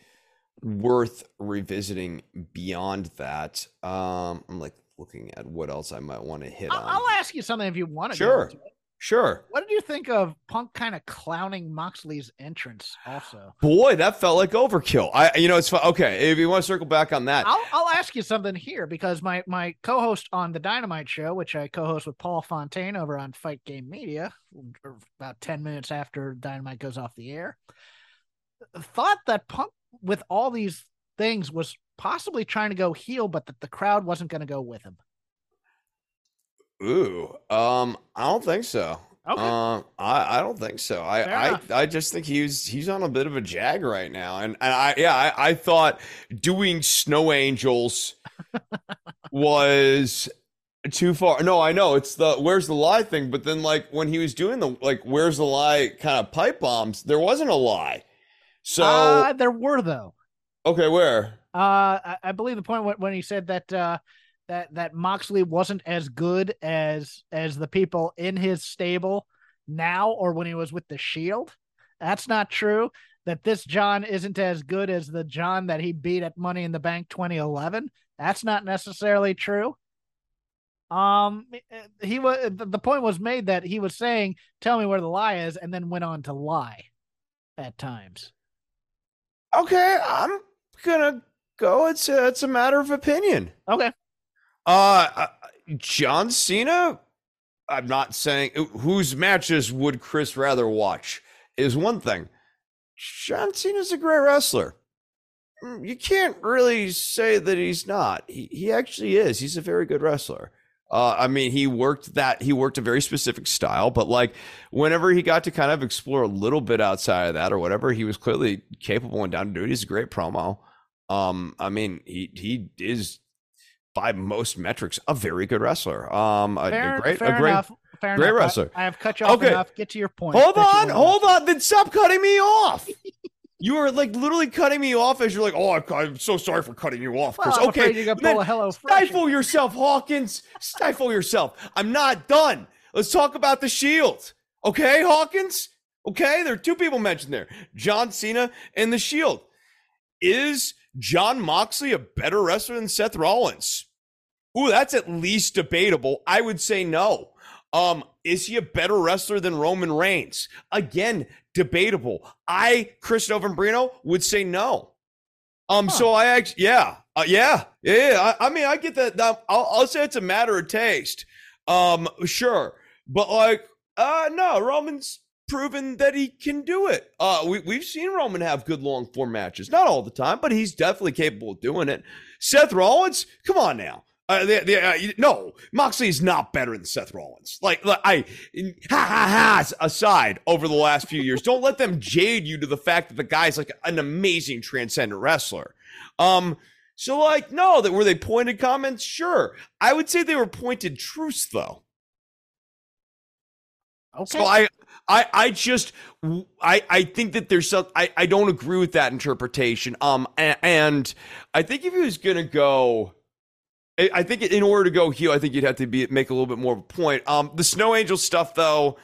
worth revisiting beyond that. Um, I'm like looking at what else I might want to hit I'll, on. I'll ask you something if you want to. Sure. Sure. What did you think of Punk kind of clowning Moxley's entrance? Also, Boy, that felt like overkill. I you know it's. Okay, if you want to circle back on that. I'll I'll ask you something here because my my co-host on the Dynamite show, which I co-host with Paul Fontaine over on Fight Game Media, about ten minutes after Dynamite goes off the air, thought that Punk with all these things was possibly trying to go heel, but that the crowd wasn't going to go with him. Ooh, um, I don't think so. Okay. Um, I, I don't think so. I, I. I just think he's he's on a bit of a jag right now, and and I yeah I, I thought doing Snow Angels was too far. No, I know it's the where's the lie thing, but then like when he was doing the like where's the lie kind of pipe bombs, there wasn't a lie. So uh, there were though. okay, where? Uh, I, I believe the point when, when he said that uh, that that Moxley wasn't as good as as the people in his stable now, or when he was with the Shield. That's not true. That this John isn't as good as the John that he beat at Money in the Bank 2011. That's not necessarily true. Um, he was the point was made that he was saying, "Tell me where the lie is," and then went on to lie at times. Okay, I'm gonna go. It's a, it's a matter of opinion. Okay. Uh, uh, John Cena. I'm not saying whose matches would Chris rather watch is one thing. John Cena's a great wrestler. Mm, You can't really say that he's not. He he actually is. He's a very good wrestler. Uh, I mean, he worked that he worked a very specific style, but like whenever he got to kind of explore a little bit outside of that or whatever, he was clearly capable and down to do it. He's a great promo. Um, I mean, he he is by most metrics a very good wrestler. Um, a, Fair, a great, fair a great, enough. Fair great enough. Wrestler. I, have cut you off Okay. enough. Get to your point. Hold on, hold on. Then stop cutting me off. you are like literally cutting me off as you're like, oh, I'm, I'm so sorry for cutting you off, Chris. Well, okay, then Hello stifle yourself, Hawkins. Stifle yourself. I'm not done. Let's talk about the Shield. Okay, Hawkins. Okay, there are two people mentioned there: John Cena and the Shield. Is Jon Moxley a better wrestler than Seth Rollins? Ooh, that's at least debatable. I would say no. Um, is he a better wrestler than Roman Reigns? Again, debatable. I, Chris Novembrino, would say no. Um, so I actually, yeah, uh, yeah, yeah. yeah. I, I mean, I get that. that I'll, I'll say it's a matter of taste. Um, sure, but like, uh, no, Roman's proven that he can do it. Uh, we we've seen Roman have good long form matches, not all the time, but he's definitely capable of doing it. Seth Rollins, come on now. Uh, the, the, uh, no, Moxley is not better than Seth Rollins. Like, like, I, ha ha ha. Aside over the last few years, don't let them jade you to the fact that the guy's like an amazing transcendent wrestler. Um, so like, no, that were they pointed comments? Sure, I would say they were pointed truths though. Okay. So I, I, I just, I, I think that there's some. I, I don't agree with that interpretation. Um, and, and I think if he was gonna go, I, think in order to go heel, I think you'd have to be make a little bit more of a point. Um, the Snow Angel stuff though,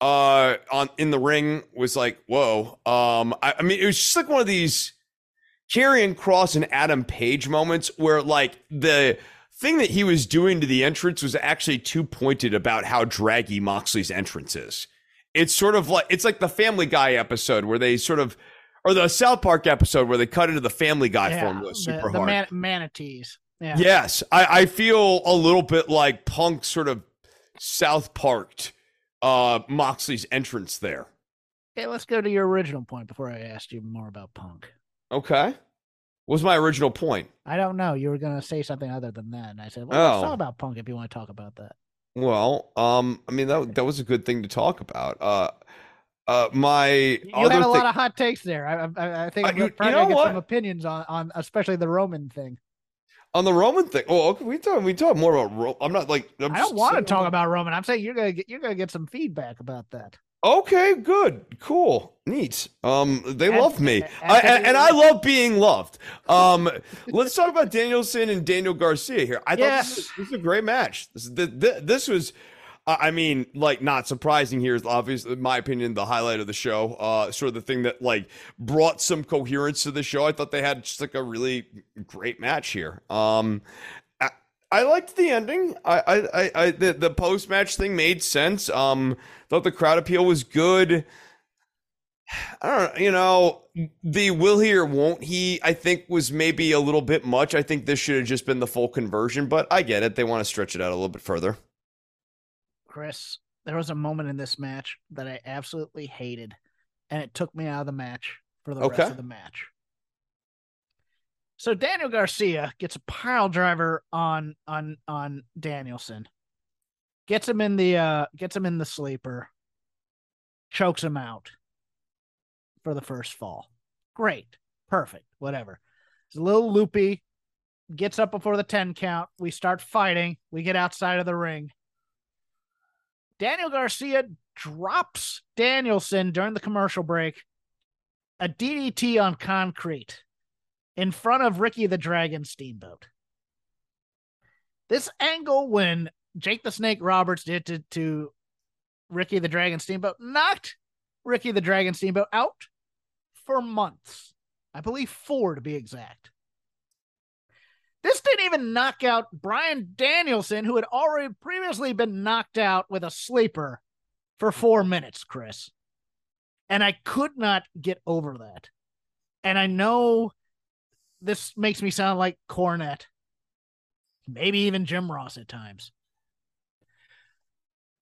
uh, on in the ring was like, whoa. Um, I, I mean, it was just like one of these Karrion Kross and Adam Page moments where like the thing that he was doing to the entrance was actually too pointed about how draggy Moxley's entrance is. It's sort of like it's like the Family Guy episode where they sort of or the South Park episode where they cut into the Family Guy yeah, formula the, super the hard. man- manatees. Yeah. Yes, I, I feel a little bit like Punk sort of South Parked uh Moxley's entrance there. Okay, let's go to your original point before I asked you more about Punk. Okay. What was my original point? I don't know. You were going to say something other than that, and I said, "Well, let's Oh. talk about Punk if you want to talk about that." Well, um, I mean that that was a good thing to talk about. Uh, uh, my You had a lot of hot takes there. I, I, I think Uh, I'm you- you probably know get some opinions on, on especially the Roman thing. On the Roman thing. Oh, okay, we talk we talk more about. Ro- I'm not like I'm I don't want to talk about Roman. I'm saying you're gonna get you're gonna get some feedback about that. Okay, good, cool, neat. Um, they And- love me, and- I, and, and I love being loved. Um, let's talk about Danielson and Daniel Garcia here. I thought this, was, this was a great match. This this, this was. I mean, like, not surprising here is obviously, in my opinion, the highlight of the show. Uh, sort of the thing that like brought some coherence to the show. I thought they had just like a really great match here. Um, I, I liked the ending. I, I, I, I the, the post match thing made sense. Um, thought the crowd appeal was good. I don't know, you know, the will he or won't he, I think was maybe a little bit much. I think this should have just been the full conversion, but I get it. They want to stretch it out a little bit further. Chris, there was a moment in this match that I absolutely hated, and it took me out of the match for the Okay. rest of the match. So Daniel Garcia gets a pile driver on on on Danielson, gets him in the uh gets him in the sleeper, chokes him out for the first fall. Great, perfect, whatever. It's a little loopy. Gets up before the ten count. We start fighting. We get outside of the ring. Daniel Garcia drops Danielson during the commercial break a DDT on concrete in front of Ricky the Dragon Steamboat. This angle, when Jake the Snake Roberts did to, to Ricky the Dragon Steamboat, knocked Ricky the Dragon Steamboat out for months. I believe four to be exact. This didn't even knock out Bryan Danielson, who had already previously been knocked out with a sleeper for four minutes, Chris. And I could not get over that. And I know this makes me sound like Cornette, maybe even Jim Ross at times.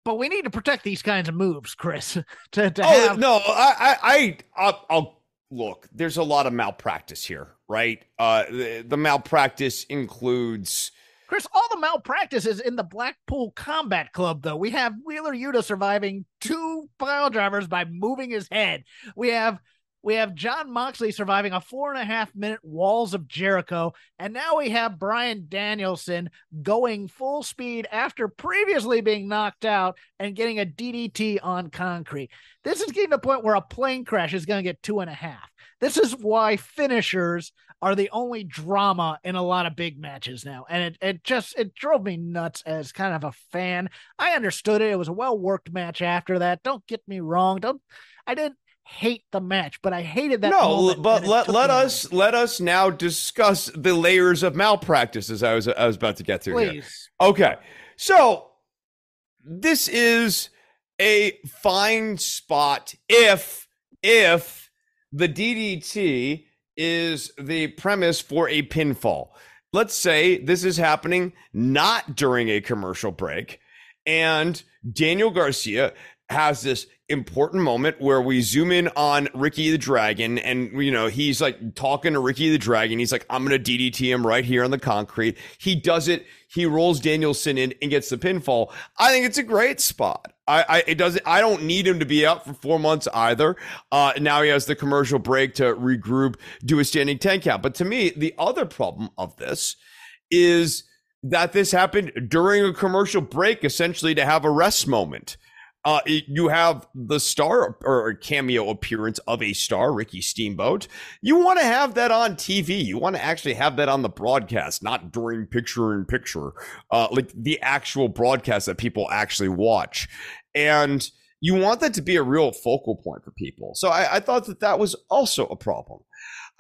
But we need to protect these kinds of moves, Chris. to to Oh have no, I, I, I, I'll, I'll look. There's a lot of malpractice here, right? Uh, the, the malpractice includes. Chris, all the malpractice is in the Blackpool Combat Club, though. We have Wheeler Yuta surviving two pile drivers by moving his head. We have We have Jon Moxley surviving a four and a half minute walls of Jericho. And now we have Bryan Danielson going full speed after previously being knocked out and getting a DDT on concrete. This is getting to the point where a plane crash is going to get two and a half. This is why finishers are the only drama in a lot of big matches now. And it, it just it drove me nuts as kind of a fan. I understood it. It was a well worked match after that. Don't get me wrong. Don't I didn't hate the match, but I hated that. No, but let let us let us now discuss the layers of malpractice as I was I was about to get to. Please. Here. Okay, so this is a fine spot if if the DDT is the premise for a pinfall. Let's say this is happening not during a commercial break, and Daniel Garcia has this important moment where we zoom in on Ricky the Dragon and you know he's like talking to Ricky the Dragon. He's like I'm going to DDT him right here on the concrete. He does it. He rolls Danielson in and gets the pinfall. I think it's a great spot. I, I it doesn't I don't need him to be out for 4 months either. Uh now he has the commercial break to regroup do a standing 10 count. But to me the other problem of this is that this happened during a commercial break essentially to have a rest moment uh, you have the star or cameo appearance of a star, Ricky Steamboat. You want to have that on TV. You want to actually have that on the broadcast, not during picture in picture, uh, like the actual broadcast that people actually watch. And you want that to be a real focal point for people. So I, I thought that that was also a problem.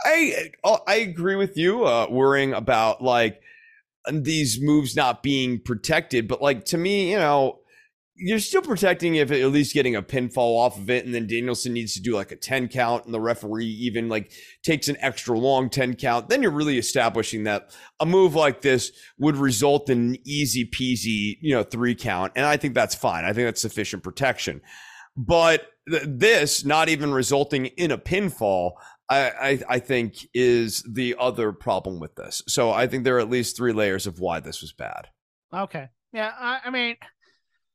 I uh, I agree with you, uh, worrying about like these moves not being protected, but like to me, you know you're still protecting if at least getting a pinfall off of it, and then Danielson needs to do like a 10 count, and the referee even like takes an extra long 10 count. Then you're really establishing that a move like this would result in an easy peasy, you know, three count. And I think that's fine. I think that's sufficient protection. But th- this not even resulting in a pinfall, I, I, I think is the other problem with this. So I think there are at least three layers of why this was bad. Okay. Yeah. I, I mean,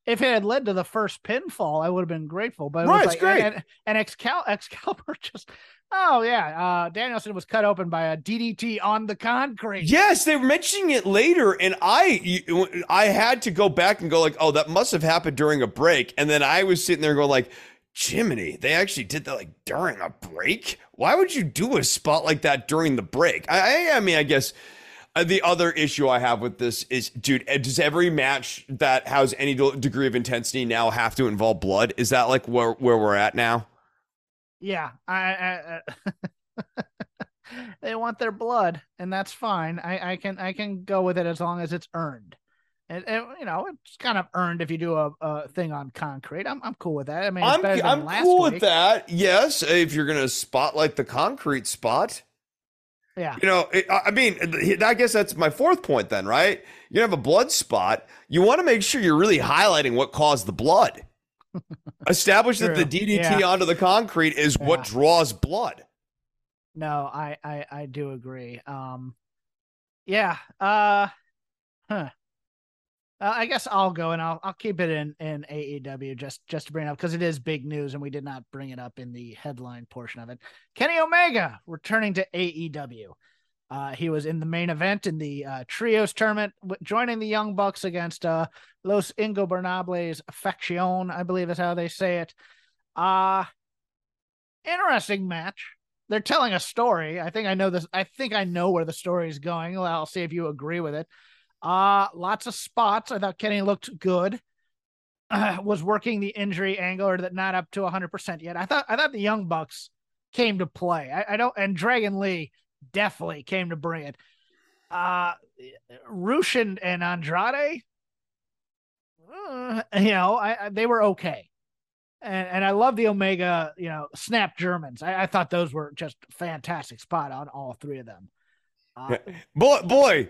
if it had led to the first pinfall, I would have been grateful. But right, it's like, great. And, and Excal- Excalibur just, oh yeah, uh, Danielson was cut open by a DDT on the concrete. Yes, they were mentioning it later, and I, I had to go back and go like, oh, that must have happened during a break, and then I was sitting there going like. Jiminy, they actually did that like during a break. Why would you do a spot like that during the break? I, I, I mean, I guess the other issue I have with this is, dude, uh, does every match that has any degree of intensity now have to involve blood? Is that like where where we're at now? Yeah, I, I uh, they want their blood, and that's fine. I, I can I can go with it as long as it's earned. And, and, you know, it's kind of earned if you do a, a thing on concrete. I'm, I'm cool with that. I mean, I'm, I'm cool week. with that. Yes, if you're gonna spotlight the concrete spot. Yeah. You know, it, I mean, I guess that's my fourth point then, right? You have a blood spot. You want to make sure you're really highlighting what caused the blood. Establish that the DDT yeah. onto the concrete is yeah. what draws blood. No, I, I I do agree. Um yeah. Uh huh. Uh, I guess I'll go and I'll I'll keep it in in AEW just just to bring it up because it is big news and we did not bring it up in the headline portion of it. Kenny Omega returning to AEW. Uh, he was in the main event in the uh, trios tournament, joining the Young Bucks against uh, Los Ingobernables Facción, I believe is how they say it. Uh interesting match. They're telling a story. I think I know this. I think I know where the story is going. I'll see if you agree with it. Uh, lots of spots. I thought Kenny looked good. Uh, was working the injury angle or that not up to 100% yet. I thought I thought the Young Bucks came to play. I, I don't and Dragon Lee definitely came to bring it. Uh Rush and, and Andrade uh, you know, I, I, they were okay. And and I love the Omega, you know, snap Germans. I, I thought those were just fantastic spot on all three of them. Uh, boy, boy,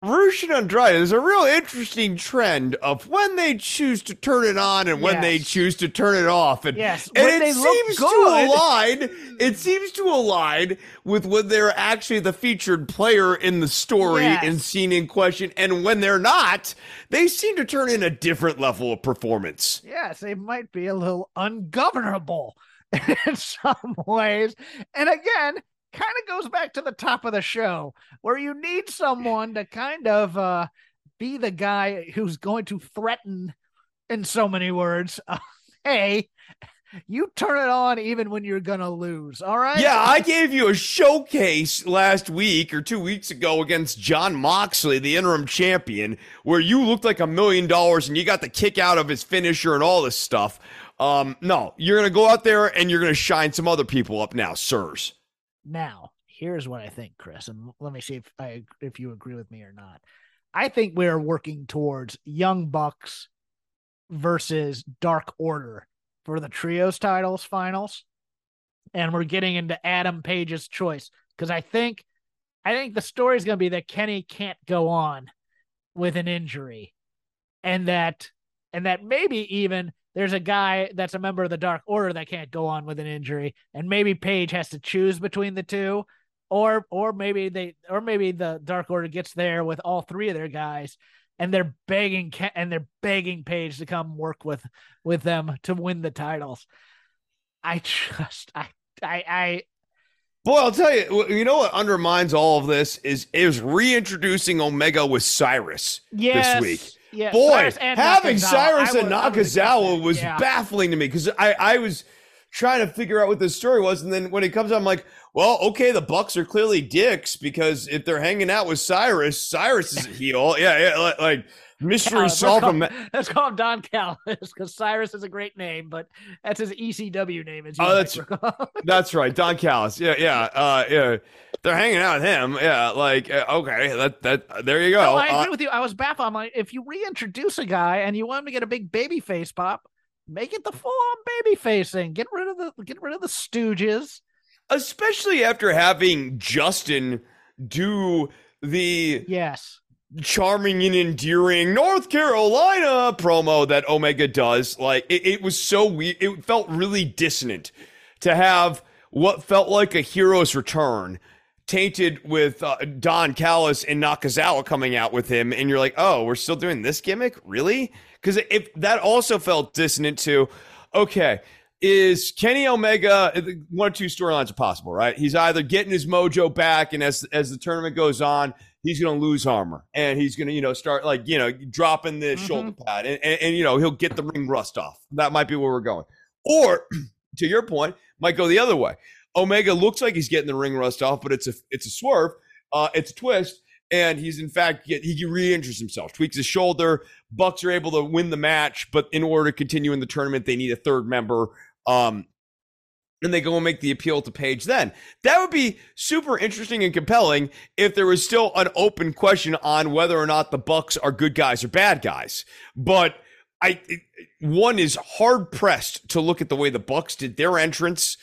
Rush and Andrade is a real interesting trend of when they choose to turn it on and when yes. they choose to turn it off. And, yes, and it seems to align. It seems to align with when they're actually the featured player in the story yes. and scene in question. And when they're not, they seem to turn in a different level of performance. Yes, they might be a little ungovernable in some ways. And again, kind of goes back to the top of the show where you need someone to kind of uh, be the guy who's going to threaten, in so many words, uh, hey, you turn it on even when you're gonna lose. All right. Yeah, I gave you a showcase last week or two weeks ago against Jon Moxley, the interim champion, where you looked like a million dollars and you got the kick out of his finisher and all this stuff. Um, no, you're gonna go out there and you're gonna shine some other people up now, sirs. Now, here's what I think, Chris, and let me see if I if you agree with me or not. I think we're working towards Young Bucks versus Dark Order for the trios titles finals. And we're getting into Adam Page's choice because I think I think the story is going to be that Kenny can't go on with an injury and that and that maybe even there's a guy that's a member of the Dark Order that can't go on with an injury and maybe Page has to choose between the two or or maybe they or maybe the Dark Order gets there with all three of their guys and they're begging and they're begging Page to come work with with them to win the titles. I just I I I Boy, I'll tell you, you know what undermines all of this is is reintroducing Omega with Cyrus yes, this week. Yes, Boy, having Nakazawa, Cyrus and would- I would accept Nakazawa was Yeah. baffling to me because I, I was trying to figure out what the story was, and then when it comes out, I'm like, well, okay, the Bucks are clearly dicks because if they're hanging out with Cyrus, Cyrus is a heel. Yeah, yeah, like mystery Callis. Let's solved. call, from- let's call him Don Callis because Cyrus is a great name, but that's his ECW name. As you Oh, that's- That's right, Don Callis. Yeah, yeah, uh, yeah. They're hanging out with him. Yeah, like uh, okay, that that there you go. No, I Uh, agree with you. I was baffled. I'm like, if you reintroduce a guy and you want him to get a big baby face pop, make it the full on baby face thing. Get rid of the get rid of the Stooges. especially after having Justin do the Yes. Charming and endearing North Carolina promo that Omega does. Like it, it was so weird. It felt really dissonant to have what felt like a hero's return tainted with uh, Don Callis and Nakazawa coming out with him, and you're like, oh, we're still doing this gimmick, really? Because if that also felt dissonant to, okay. Is Kenny Omega one or two storylines are possible, right? He's either getting his mojo back, and as as the tournament goes on, he's going to lose armor and he's going to, you know, start like, you know, dropping the Mhm. shoulder pad and, and, and, you know, he'll get the ring rust off. That might be where we're going. Or to your point, might go the other way. Omega looks like he's getting the ring rust off, but it's a, it's a swerve. Uh, it's a twist. And he's in fact, get, he re-injures himself, tweaks his shoulder. Bucks are able to win the match, but in order to continue in the tournament, they need a third member. Um, and they go and make the appeal to Page then. That would be super interesting and compelling if there was still an open question on whether or not the Bucks are good guys or bad guys. But I one is hard pressed to look at the way the Bucks did their entrance,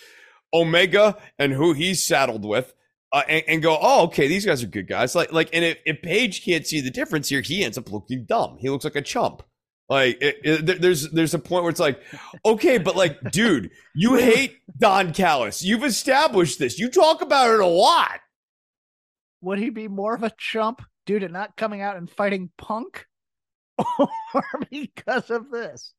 Omega and who he's saddled with. Uh, and, and go, oh, okay, these guys are good guys. Like, like, and if, if Page can't see the difference here, he ends up looking dumb. He looks like a chump. Like, it, it, there's there's a point where it's like, okay, but like, dude, you hate Don Callis. You've established this. You talk about it a lot. Would he be more of a chump due to not coming out and fighting Punk, or because of this?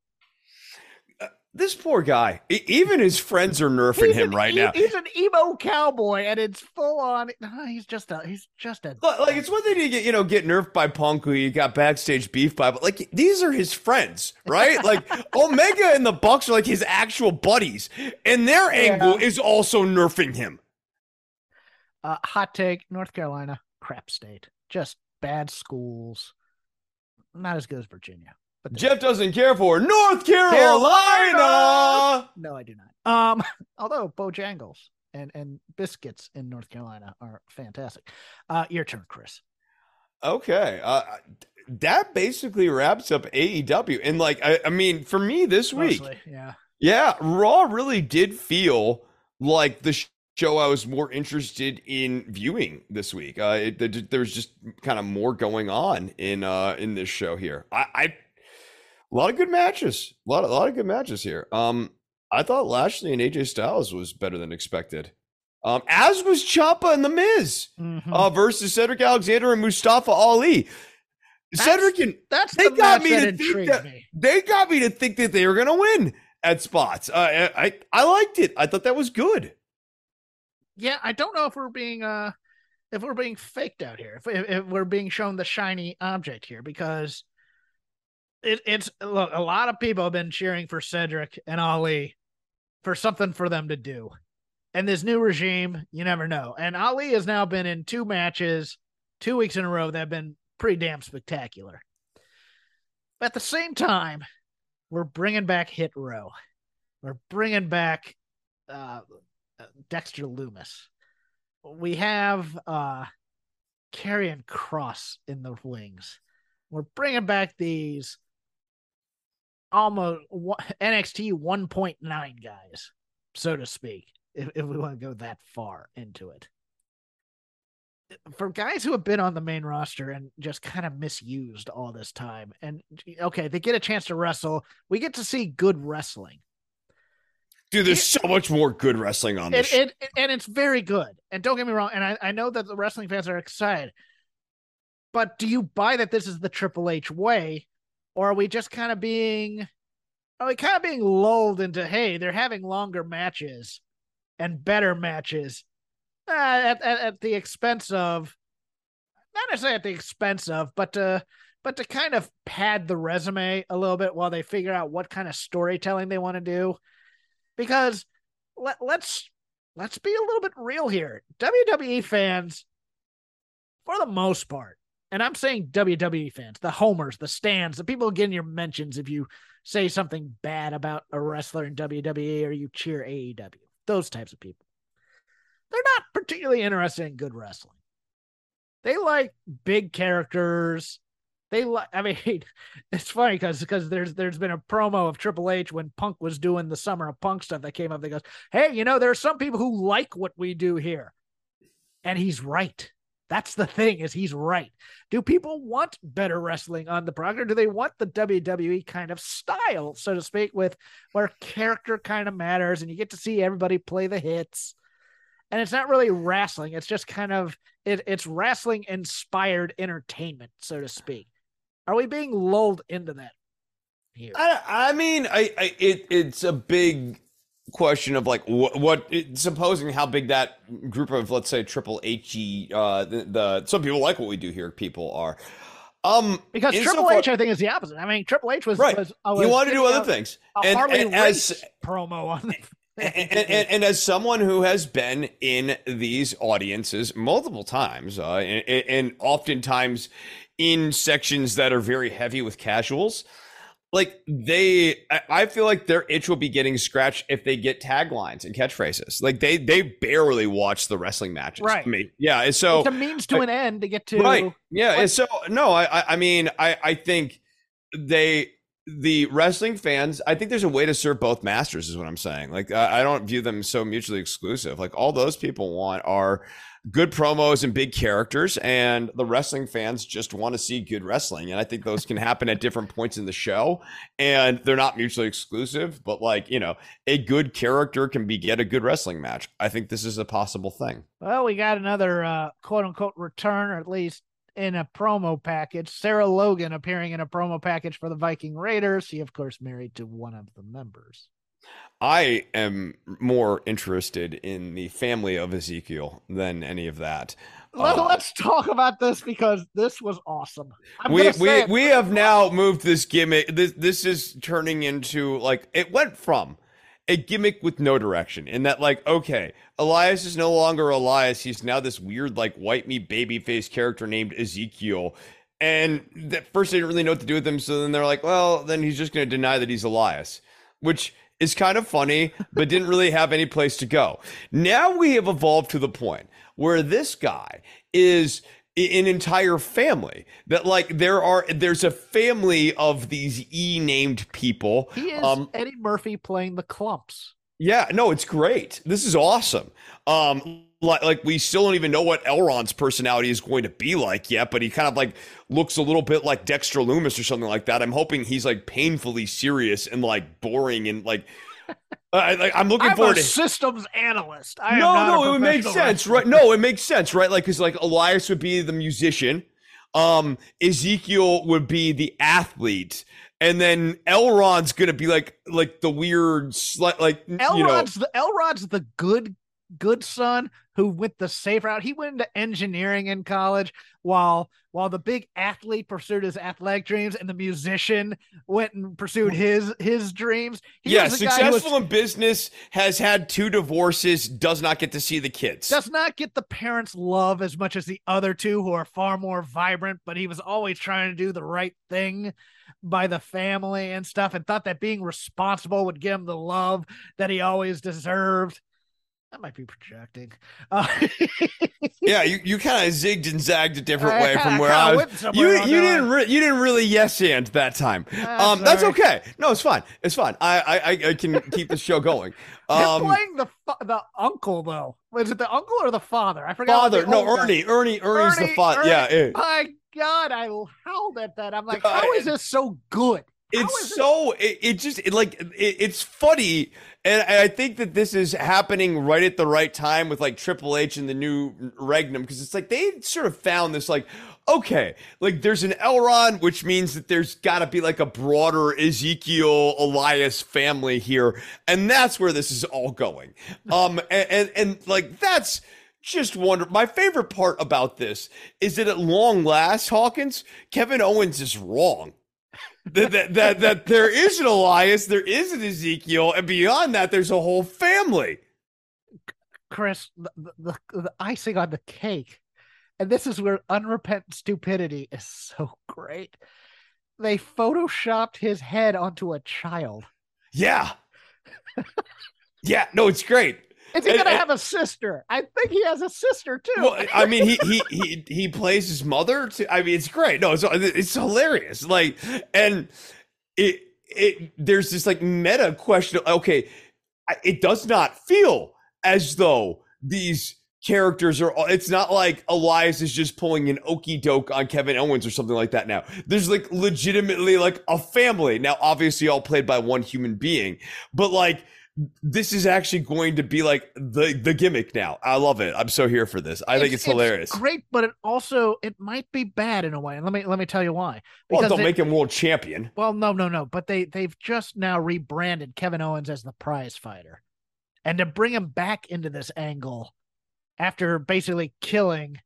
This poor guy. Even his friends are nerfing He's him right e- now. He's an emo cowboy, and it's full on. He's just a. He's just a. Like, like, it's one thing to get you know get nerfed by Punk, who you got backstage beef by, but like these are his friends, right? like Omega and the Bucks are like his actual buddies, and their angle is also nerfing him. Uh, hot take: North Carolina, crap state. Just bad schools. Not as good as Virginia. But Jeff doesn't care for North Carolina. No, I do not. Um, although Bojangles and and biscuits in North Carolina are fantastic. Uh, your turn, Chris. Okay, uh, that basically wraps up AEW, and like I, I mean, for me this week, yeah. Yeah, Raw really did feel like the sh- show I was more interested in viewing this week. Uh, it, there- there was just kind of more going on in uh in this show here. I, I a lot of good matches, a lot of a lot of good matches here. Um, I thought Lashley and AJ Styles was better than expected. Um, as was Ciampa and The Miz Mhm. uh, versus Cedric Alexander and Mustafa Ali. That's- Cedric and That's they the got me to think that- me. they got me to think that they were going to win at spots. Uh, I I liked it. I thought that was good. Yeah, I don't know if we're being uh if we're being faked out here, if, if we're being shown the shiny object here, because it, it's look, a lot of people have been cheering for Cedric and Ali for something for them to do. And this new regime, you never know. And Ali has now been in two matches, two weeks in a row that have been pretty damn spectacular. But at the same time, we're bringing back Hit Row. We're bringing back uh, Dexter Lumis. We have uh, Karrion Kross in the wings. We're bringing back these almost NXT 1.9 guys, so to speak, if, if we want to go that far into it. For guys who have been on the main roster and just kind of misused all this time, and okay, they get a chance to wrestle. We get to see good wrestling. Dude, there's so much more good wrestling on this. It, it, and it's very good. And don't get me wrong. And I, I know that the wrestling fans are excited. But do you buy that this is the Triple H way? Or are we just kind of being are we kind of being lulled into hey, they're having longer matches and better matches uh, at, at, at the expense of not necessarily at the expense of, but to but to kind of pad the resume a little bit while they figure out what kind of storytelling they want to do. Because let, let's let's be a little bit real here. WWE fans, for the most part, and I'm saying WWE fans, the homers, the stands, the people getting your mentions if you say something bad about a wrestler in WWE or you cheer AEW, those types of people. They're not particularly interested in good wrestling. They like big characters. They like. I mean, it's funny because because there's there's been a promo of Triple H when Punk was doing the Summer of Punk stuff that came up. That goes, "Hey, you know, there are some people who like what we do here," and he's right. That's the thing is he's right. Do people want better wrestling on the product or do they want the WWE kind of style, so to speak, with where character kind of matters and you get to see everybody play the hits? And it's not really wrestling. It's just kind of it, it's wrestling inspired entertainment, so to speak. Are we being lulled into that here? I, I mean, I, I it it's a big question of like what, what supposing how big that group of let's say triple H uh the, the some people like what we do here people are. Um because Triple H I think is the opposite. I mean Triple H was right. was, was he wanted to do other things. and, and as promo on the and, and, and, as someone who has been in these audiences multiple times, uh, and, and oftentimes in sections that are very heavy with casuals, like they I feel like their itch will be getting scratched if they get taglines and catchphrases. Like they they barely watch the wrestling matches. Right. I mean, yeah. So it's a means to I, an end to get to right. Yeah. What? So no, I I mean I I think they the wrestling fans, I think there's a way to serve both masters, is what I'm saying. Like, I, I, don't view them so mutually exclusive. Like, all those people want are good promos and big characters, and the wrestling fans just want to see good wrestling. And I think those can happen at different points in the show, and they're not mutually exclusive. But like you know, a good character can be get a good wrestling match. I think this is a possible thing. Well, we got another uh, quote unquote return, or at least in a promo package. Sarah Logan appearing in a promo package for the Viking Raiders. She, of course, married to one of the members. I am more interested in the family of Ezekiel than any of that. Let, us uh, talk about this because this was awesome. I'm we we we have now moved this gimmick. This this is turning into like it went from a gimmick with no direction in that like okay elias is no longer elias he's now this weird like white meat baby face character named ezekiel and at first they didn't really know what to do with him so then they're like well then he's just going to deny that he's elias which is kind of funny, but didn't really have any place to go. Now we have evolved to the point where this guy is an entire family that like there are there's a family of these e named people. He is um, eddie murphy playing the Klumps. Yeah no it's great. This is awesome. Um like, like we still don't even know what Elrod's personality is going to be like yet, but he kind of like looks a little bit like Dexter Lumis or something like that. I'm hoping he's like painfully serious and like boring and like. Like, I'm looking I'm forward to systems analyst. I no, no, it would make sense, right? No, it makes sense, right? Like, because like Elias would be the musician, Um, Ezekiel would be the athlete, and then Elrod's gonna be like like the weird, sli- like you know, the Elrod's the good good son who went the safe route. He went into engineering in college while while the big athlete pursued his athletic dreams and the musician went and pursued his his dreams. He yeah, was the guy who was- successful in business, has had two divorces, does not get to see the kids. does not get the parents' love as much as the other two who are far more vibrant, but he was always trying to do the right thing by the family and stuff and thought that being responsible would give him the love that he always deserved. That might be projecting. Uh, yeah, you, you kind of zigged and zagged a different I way from where kinda I was. You you didn't re- you didn't really yes and that time. Ah, um, that's okay. No, it's fine. It's fine. I I I- I can keep the show going. Him Um, playing the the uncle though. Was it the uncle or the father? I forgot. father, no, Ernie, Ernie, Ernie's the father. Ernie- Yeah, yeah. My God, I howled at that. I'm like, Uh, how is this so good? It's so it, it just it, like it, it's funny and i think that this is happening right at the right time with like triple h and the new regnum because it's like they sort of found this like okay like there's an elron which means that there's got to be like a broader ezekiel elias family here and that's where this is all going. Um and and, and like that's just wonder my favorite part about this is that at long last hawkins kevin owens is wrong that, that, that, that there is an Elias, there is an Ezekiel, and beyond that, there's a whole family. Chris, the, the, the icing on the cake, and this is where unrepentant stupidity is so great. They photoshopped his head onto a child. Yeah. yeah, no, it's great. Is he And- gonna and- have a sister? I think he has a sister too. Well, I mean, he he he he plays his mother. To, I mean, it's great. No, it's it's hilarious. Like, and it it there's this like meta question. Okay, it does not feel as though these characters are. It's not like Elias is just pulling an okey doke on Kevin Owens or something like that. Now, there's like legitimately like a family. Now, obviously, all played by one human being, but like this is actually going to be like the the gimmick now. I love it. I'm so here for this. I think it's, hilarious. great, but it also it might be bad in a way. And let me let me tell you why. well, Because don't it- make him world champion. Well, no, no, no. But they they've just now rebranded Kevin Owens as the prize fighter. And to bring him back into this angle after basically killing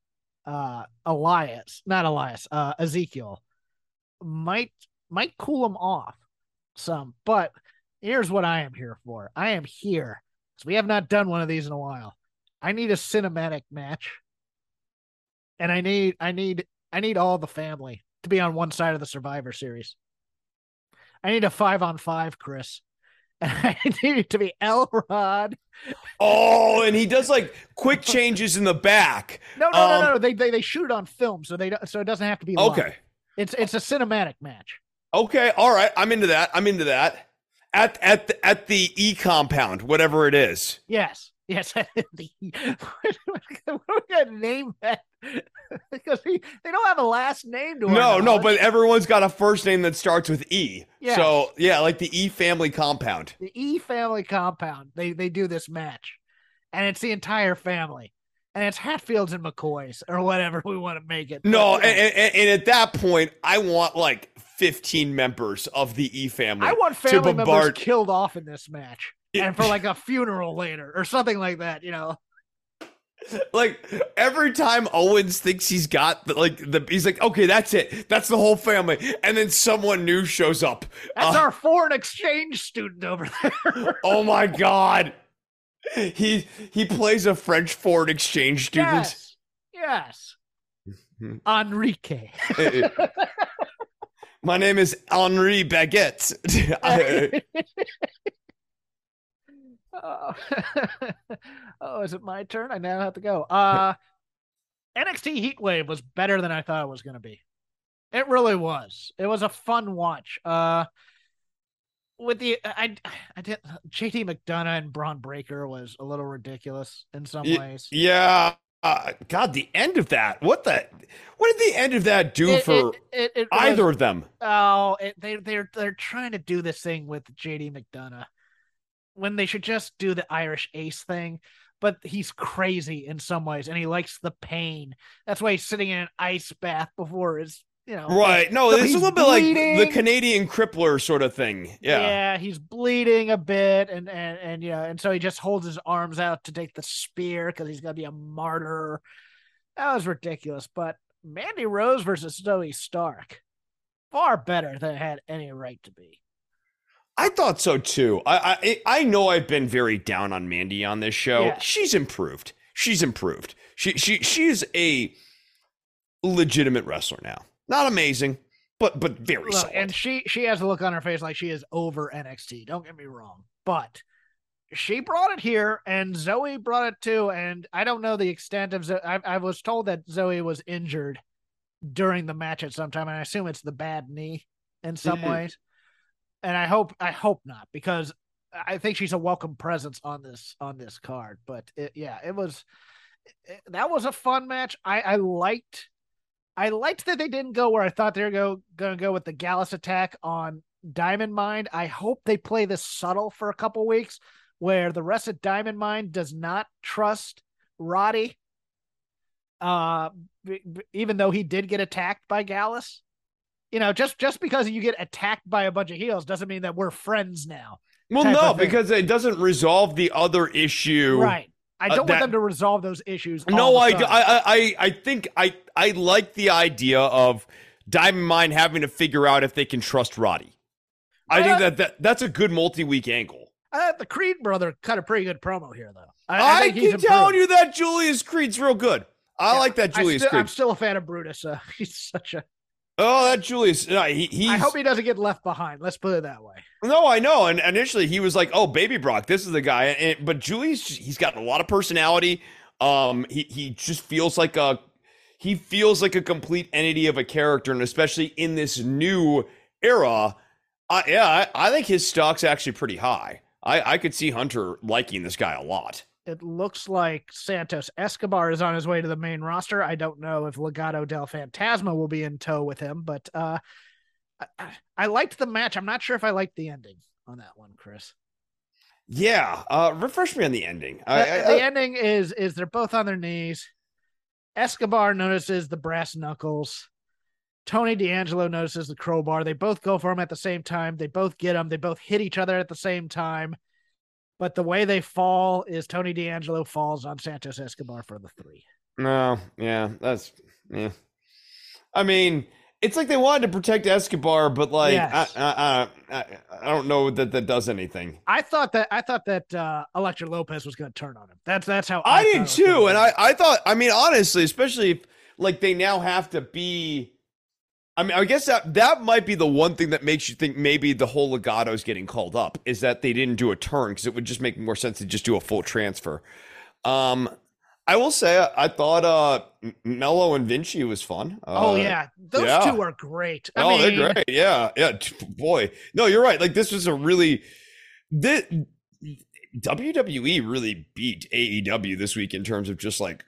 uh Elias, not Elias, uh Ezekiel, might might cool him off some. But here's what I am here for. I am here because we have not done one of these in a while. I need a cinematic match. And I need I need I need all the family to be on one side of the Survivor Series. I need a five on five, Chris. And I need it to be Elrod. Oh, and he does like quick changes in the back. No, no, Um, no, no. They, they they shoot it on film, so they don't, so it doesn't have to be live. Okay. It's it's a cinematic match. Okay. All right. I'm into that. I'm into that. At at the, at the E compound, whatever it is. Yes, yes. what are we gonna name that? because he, they don't have a last name to No, no, but everyone's got a first name that starts with E. Yes. So yeah, like the E family compound. the E family compound. They they do this match, and it's the entire family, and it's Hatfields and McCoys or whatever we want to make it. No, and, and, and at that point, I want like 15 members of the E family. I want to family members bombard- killed off in this match, and for like a funeral later or something like that. You know, like every time Owens thinks he's got the, like the he's like okay that's it that's the whole family and then someone new shows up that's Uh, our foreign exchange student over there. oh my god he he plays a French foreign exchange student yes, yes. Enrique. My name is Henri Baguette I- oh. oh, is it my turn? I now have to go. Uh NXT Heatwave was better than I thought it was going to be. It really was. It was a fun watch. Uh with the I I did JD McDonagh and Bron Breakker was a little ridiculous in some ways. yeah uh, god the end of that what the what did the end of that do It- for it- it- it was- either of them Oh, it, they they're they're trying to do this thing with JD McDonagh when they should just do the Irish Ace thing. but he's crazy in some ways and he likes the pain. That's why he's sitting in an ice bath before his, you know. Right. No, So it's a little bit like the. Canadian crippler sort of thing. Yeah. Yeah, he's bleeding a bit, and and and yeah, and so he just holds his arms out to take the spear because he's gonna be a martyr. That was ridiculous. But Mandy Rose versus Zoey Stark, far better than it had any right to be. I thought so too. I, I I know I've been very down on Mandy on this show. Yeah. She's improved. She's improved. She she she's a legitimate wrestler now. Not amazing, but but very Look, solid. and she she has a look on her face like she is over NXT. Don't get me wrong, but she brought it here, and Zoey brought it too. And I don't know the extent of. Zo- I, I was told that Zoey was injured during the match at some time, and I assume it's the bad knee in some Mhm. ways. And I hope I hope not because I think she's a welcome presence on this on this card. But it, yeah, it was it- that was a fun match. I I liked I liked that they didn't go where I thought they were go going to go with the Gallus attack on Diamond Mine. I hope they play this subtle for a couple weeks, where the rest of Diamond Mine does not trust Roddy. Uh, b- b- even though he did get attacked by Gallus, you know, just just because you get attacked by a bunch of heels doesn't mean that we're friends now. well, no, because it doesn't resolve the other issue. Right. I uh, don't that- want them to resolve those issues. No, I. I, I, I think I, I like the idea of Diamond Mine having to figure out if they can trust Roddy. I Uh, think that, that that's a good multi-week angle. Uh, the Creed brother cut a pretty good promo here, though. I, I, I keep telling you that Julius Creed's real good. I Yeah, like that I Julius Creed. I'm still a fan of Brutus. Uh, he's such a. oh, that Julius. No, he, I hope he doesn't get left behind. Let's put it that way. No, I know. And initially he was like, "Oh, baby Brock, this is the guy." And, but Julius, he's got a lot of personality. Um, he he just feels like a he feels like a complete entity of a character, and especially in this new era, I, yeah, I, I think his stock's actually pretty high. I I could see Hunter liking this guy a lot. It looks like Santos Escobar is on his way to the main roster. I don't know if Legado del Fantasma will be in tow with him, but uh, I, I- liked the match. I'm not sure if I liked the ending on that one, Chris. Yeah, uh, refresh me on the ending. I, the, I- the ending is is they're both on their knees. Escobar notices the brass knuckles. Tony D'Angelo notices the crowbar. They both go for him at the same time. They both get him. They both hit each other at the same time. But the way they fall is Tony D'Angelo falls on Santos Escobar for the three. No, yeah, that's yeah. I mean, it's like they wanted to protect Escobar, but like Yes. I, I, I, I don't know that that does anything. I thought that I thought that uh Elektra Lopez was going to turn on him. That's that's how I, I, did thought it was gonna too, and. I, I thought, I mean, honestly, especially if like they now have to be. I mean, I guess that that might be the one thing that makes you think maybe the whole Legado is getting called up is that they didn't do a turn because it would just make more sense to just do a full transfer. Um, I will say I, I thought uh Melo and Vinci was fun. oh Uh, yeah, those yeah. two are great. I oh, mean, they're great. Yeah, yeah. Boy, no, you're right. Like this was a really, this, WWE really beat AEW this week in terms of just like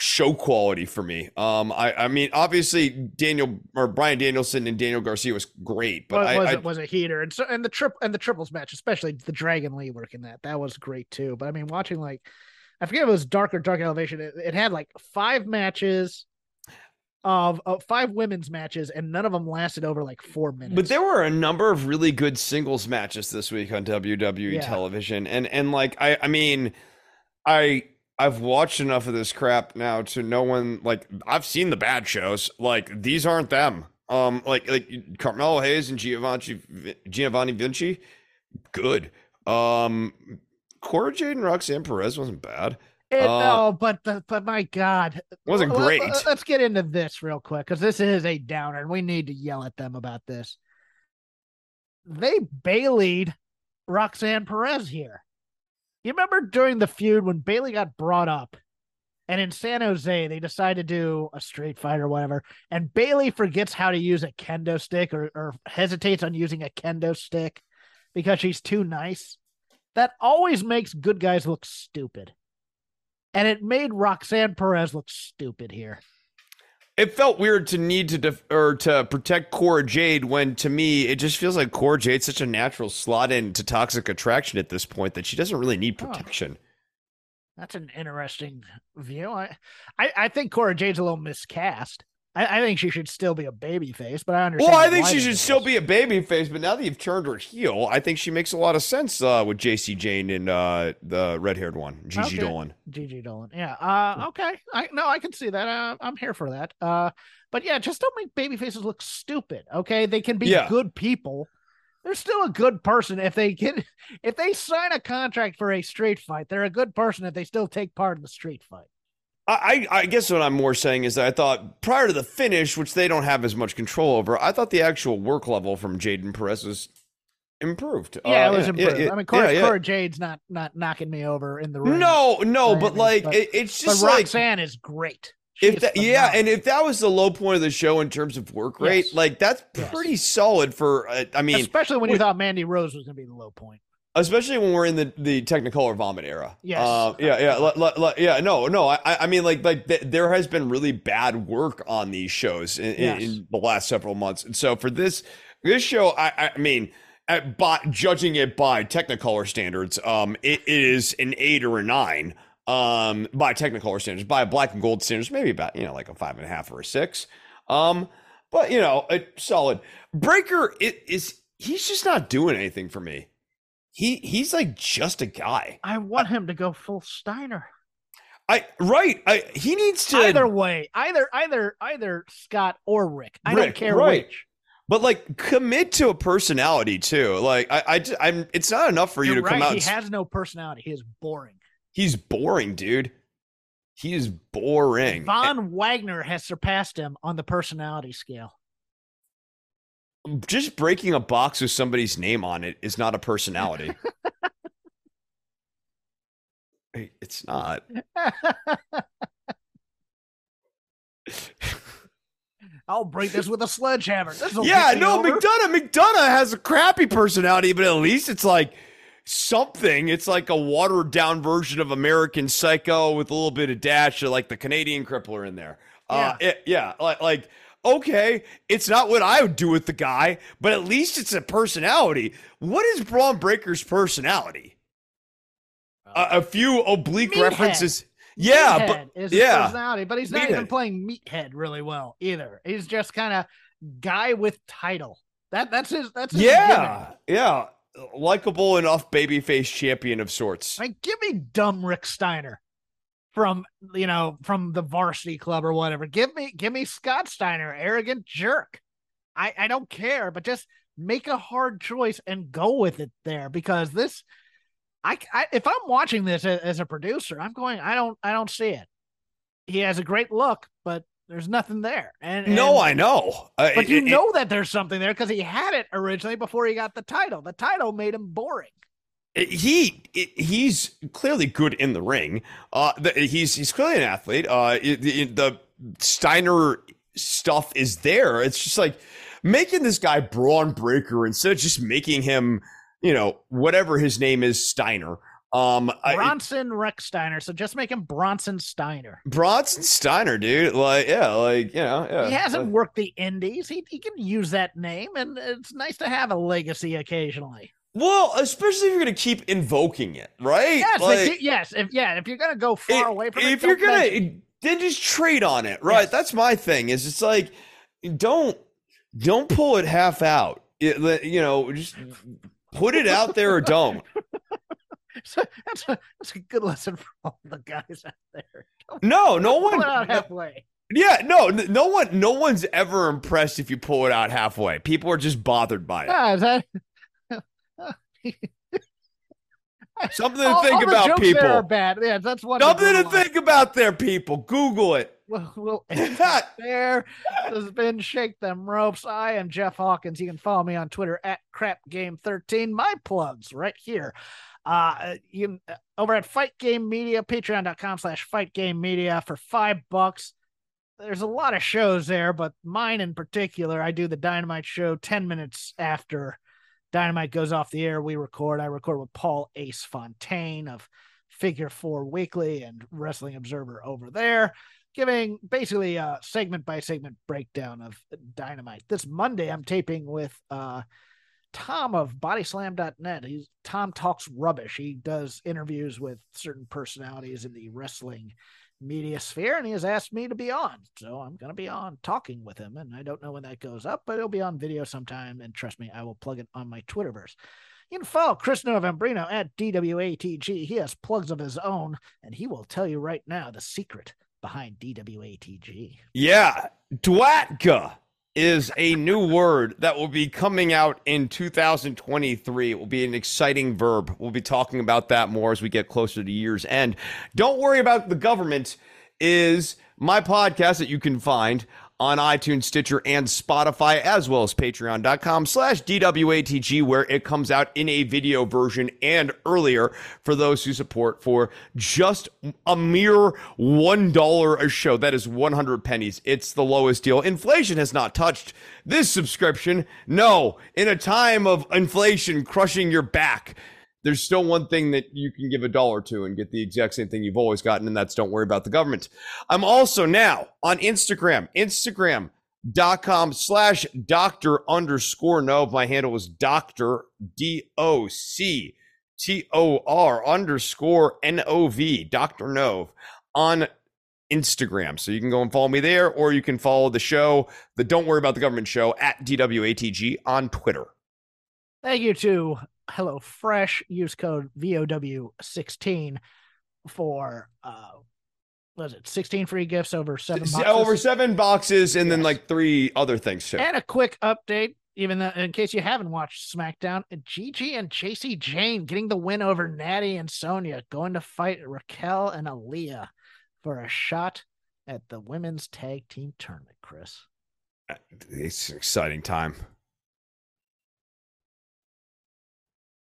show quality for me. Um, I, I mean, obviously Daniel or Bryan Danielson and Daniel Garcia was great, but I, was, I it was a heater, and so and the trip and the triples match, especially the Dragon Lee work in that, that was great too. But I mean, watching like, I forget if it was Dark or Dark Elevation. It, it had like five matches of, of five women's matches, and none of them lasted over like four minutes. But there were a number of really good singles matches this week on WWE Yeah. television, and and like I I mean, I I've watched enough of this crap now to know when like I've seen the bad shows. Like these aren't them. Um, like like Carmelo Hayes and Giovanni Giovanni Vinci, good. Um, Cora Jade and Roxanne Perez wasn't bad. It, uh, oh, but the, but my God, Wasn't great. let- Let's get into this real quick because this is a downer, and we need to yell at them about this. They bayleyed Roxanne Perez here. You remember during the feud when Bayley got brought up, and in San Jose they decided to do a street fight or whatever, and Bayley forgets how to use a kendo stick or, or hesitates on using a kendo stick because she's too nice. That always makes good guys look stupid. And it made Roxanne Perez look stupid here. It felt weird to need to def- or to protect Cora Jade when to me it just feels like Cora Jade's such a natural slot into toxic attraction at this point that she doesn't really need Oh. protection. That's an interesting view. I, I, I think Cora Jade's a little miscast. I, I think she should still be a baby face, but I understand. Well, I think she should did still be a baby face, but now that you've turned her heel, I think she makes a lot of sense uh, with Jacy Jane and uh, the red haired one, Gigi Okay. Dolan. Gigi Dolin. Yeah. Uh okay. I no, I can see that. Uh, I'm here for that. Uh but yeah, just don't make baby faces look stupid. Okay. They can be Yeah. good people. They're still a good person if they get if they sign a contract for a street fight, they're a good person if they still take part in the street fight. I, I guess what I'm more saying is that I thought prior to the finish, which they don't have as much control over, I thought the actual work level from Jaden Perez was improved. Yeah, Uh, it was improved. yeah, I mean Cora, yeah. Cora Jade's not not knocking me over in the ring. No, no, but any like but- it, it's just like Roxanne is great. She if is that, yeah, and if that was the low point of the show in terms of work rate, Yes. like that's Yes. pretty solid for. Uh, I mean, especially when you thought Mandy Rose was going to be the low point. Especially when we're in the the Technicolor vomit era. Yes. Uh, yeah, yeah, li- li- li- yeah. No, no. I, I mean, like, like th- there has been really bad work on these shows in, in- Yes. in the last several months, and so for this this show, I, I mean, at, by judging it by Technicolor standards, um, it, it is an eight or a nine. Um, by Technicolor standards, by black and gold standards, maybe about you know like a five and a half or a six. Um, but you know, a solid. Breakker it is he's just not doing anything for me. He he's like just a guy. I want him to go full Steiner. I right. I he needs to Either way, either either either Scott or Rick. I don't care right. which. but like commit to a personality too. Like I I I'm it's not enough for you You're to come right. out He has no personality. He is boring. he's boring, dude. He is boring. Von Wagner has surpassed him on the personality scale. Just breaking a box with somebody's name on it is not a personality. It's not. I'll break this with a sledgehammer. Yeah, no, over. McDonagh. McDonagh has a crappy personality, but at least it's like something. It's like a watered down version of American Psycho with a little bit of dash of like the Canadian Crippler in there. Uh, it- yeah, like like okay, it's not what I would do with the guy, but at least it's a personality. What is Bron Breakker's personality? A, a few oblique Meathead. references. Yeah, Meathead but yeah. personality, but he's not even playing meathead really well either. He's just kind of guy with title. That that's his. That's his yeah, yeah, likable enough babyface champion of sorts. Like, give me dumb Rick Steiner from you know from the varsity club or whatever. Give me give me Scott Steiner, arrogant jerk. I I don't care, but just make a hard choice and go with it there because this. I, I if I'm watching this as, as a producer, I'm going. I don't I don't see it. He has a great look, but there's nothing there. And No, I know. Uh, But you it- it- know that there's something there because he had it originally before he got the title. The title made him boring. He he's clearly good in the ring. Uh, the, he's he's clearly an athlete. Uh, it- the Steiner stuff is there. It's just like making this guy Bron Breakker instead of just making him, you know, whatever his name is, Steiner. Um, I, Bronson Rechsteiner. So just make him Bronson Steiner. Bronson Steiner, dude. Like, yeah, like you know, yeah. he hasn't Uh, worked the indies. He, he can use that name, and it's nice to have a legacy occasionally. Well, especially if you're gonna keep invoking it, right? Yes, Like- if yes. If yeah, if you're gonna go far if, away from it, if you're gonna mention- then just trade on it right Yes. that's my thing is it's like don't don't pull it half out It- you know just put it out there or don't So that's a that's a good lesson for all the guys out there. no no Pull one it out halfway. yeah no no one no one's ever impressed if you pull it out halfway people are just bothered by it is that something to all, think all about people. are bad. Yeah, that's one. something to think about there people google it We'll, we'll there. Has been Shake Them Ropes. I am Jeff Hawkins. You can follow me on Twitter at Crap Game 13 My plugs right here. Uh, you uh, over at Fight Game Media, patreon.com slash Fight Game Media for five bucks. There's a lot of shows there, but mine in particular, I do the Dynamite show 10 minutes after Dynamite goes off the air. We record. I record with Paul Ace Fontaine of Figure Four Weekly and Wrestling Observer over there giving basically a segment by segment breakdown of Dynamite. This Monday, I'm taping with uh, Tom of bodyslam.net. He's Tom talks rubbish. He does interviews with certain personalities in the wrestling media sphere, and he has asked me to be on. So I'm going to be on talking with him. And I don't know when that goes up, but it'll be on video sometime. And trust me, I will plug it on my Twitterverse. You can follow Chris Novembrino at DWATG. He has plugs of his own, and he will tell you right now the secret behind DWATG. Yeah, Dwatka is a new word that will be coming out in 2023. It will be an exciting verb. We'll be talking about that more as we get closer to year's end. Don't worry about the government is my podcast that you can find on iTunes, Stitcher, and Spotify, as well as patreon.com slash DWATG, where it comes out in a video version and earlier for those who support for just a mere $1 a show. That is 100 pennies. It's the lowest deal. Inflation has not touched this subscription. No, in a time of inflation crushing your back, there's still one thing that you can give a dollar to and get the exact same thing you've always gotten, and that's don't worry about the government. I'm also now on Instagram, Instagram.com slash doctor underscore Nov. My handle is Doctor D O C T O R underscore N O V, Dr. Nov on Instagram. So you can go and follow me there, or you can follow the show, the Don't Worry About the Government show at DWATG on Twitter. Thank you to Hello Fresh. Use code VOW16 for uh was it 16 free gifts over seven boxes? over seven boxes and yes. then like three other things too. And a quick update, even though, in case you haven't watched SmackDown, Gigi and Jacy Jane getting the win over Natty and Sonya, going to fight Raquel and Aliyah for a shot at the women's tag team tournament, Chris. It's an exciting time.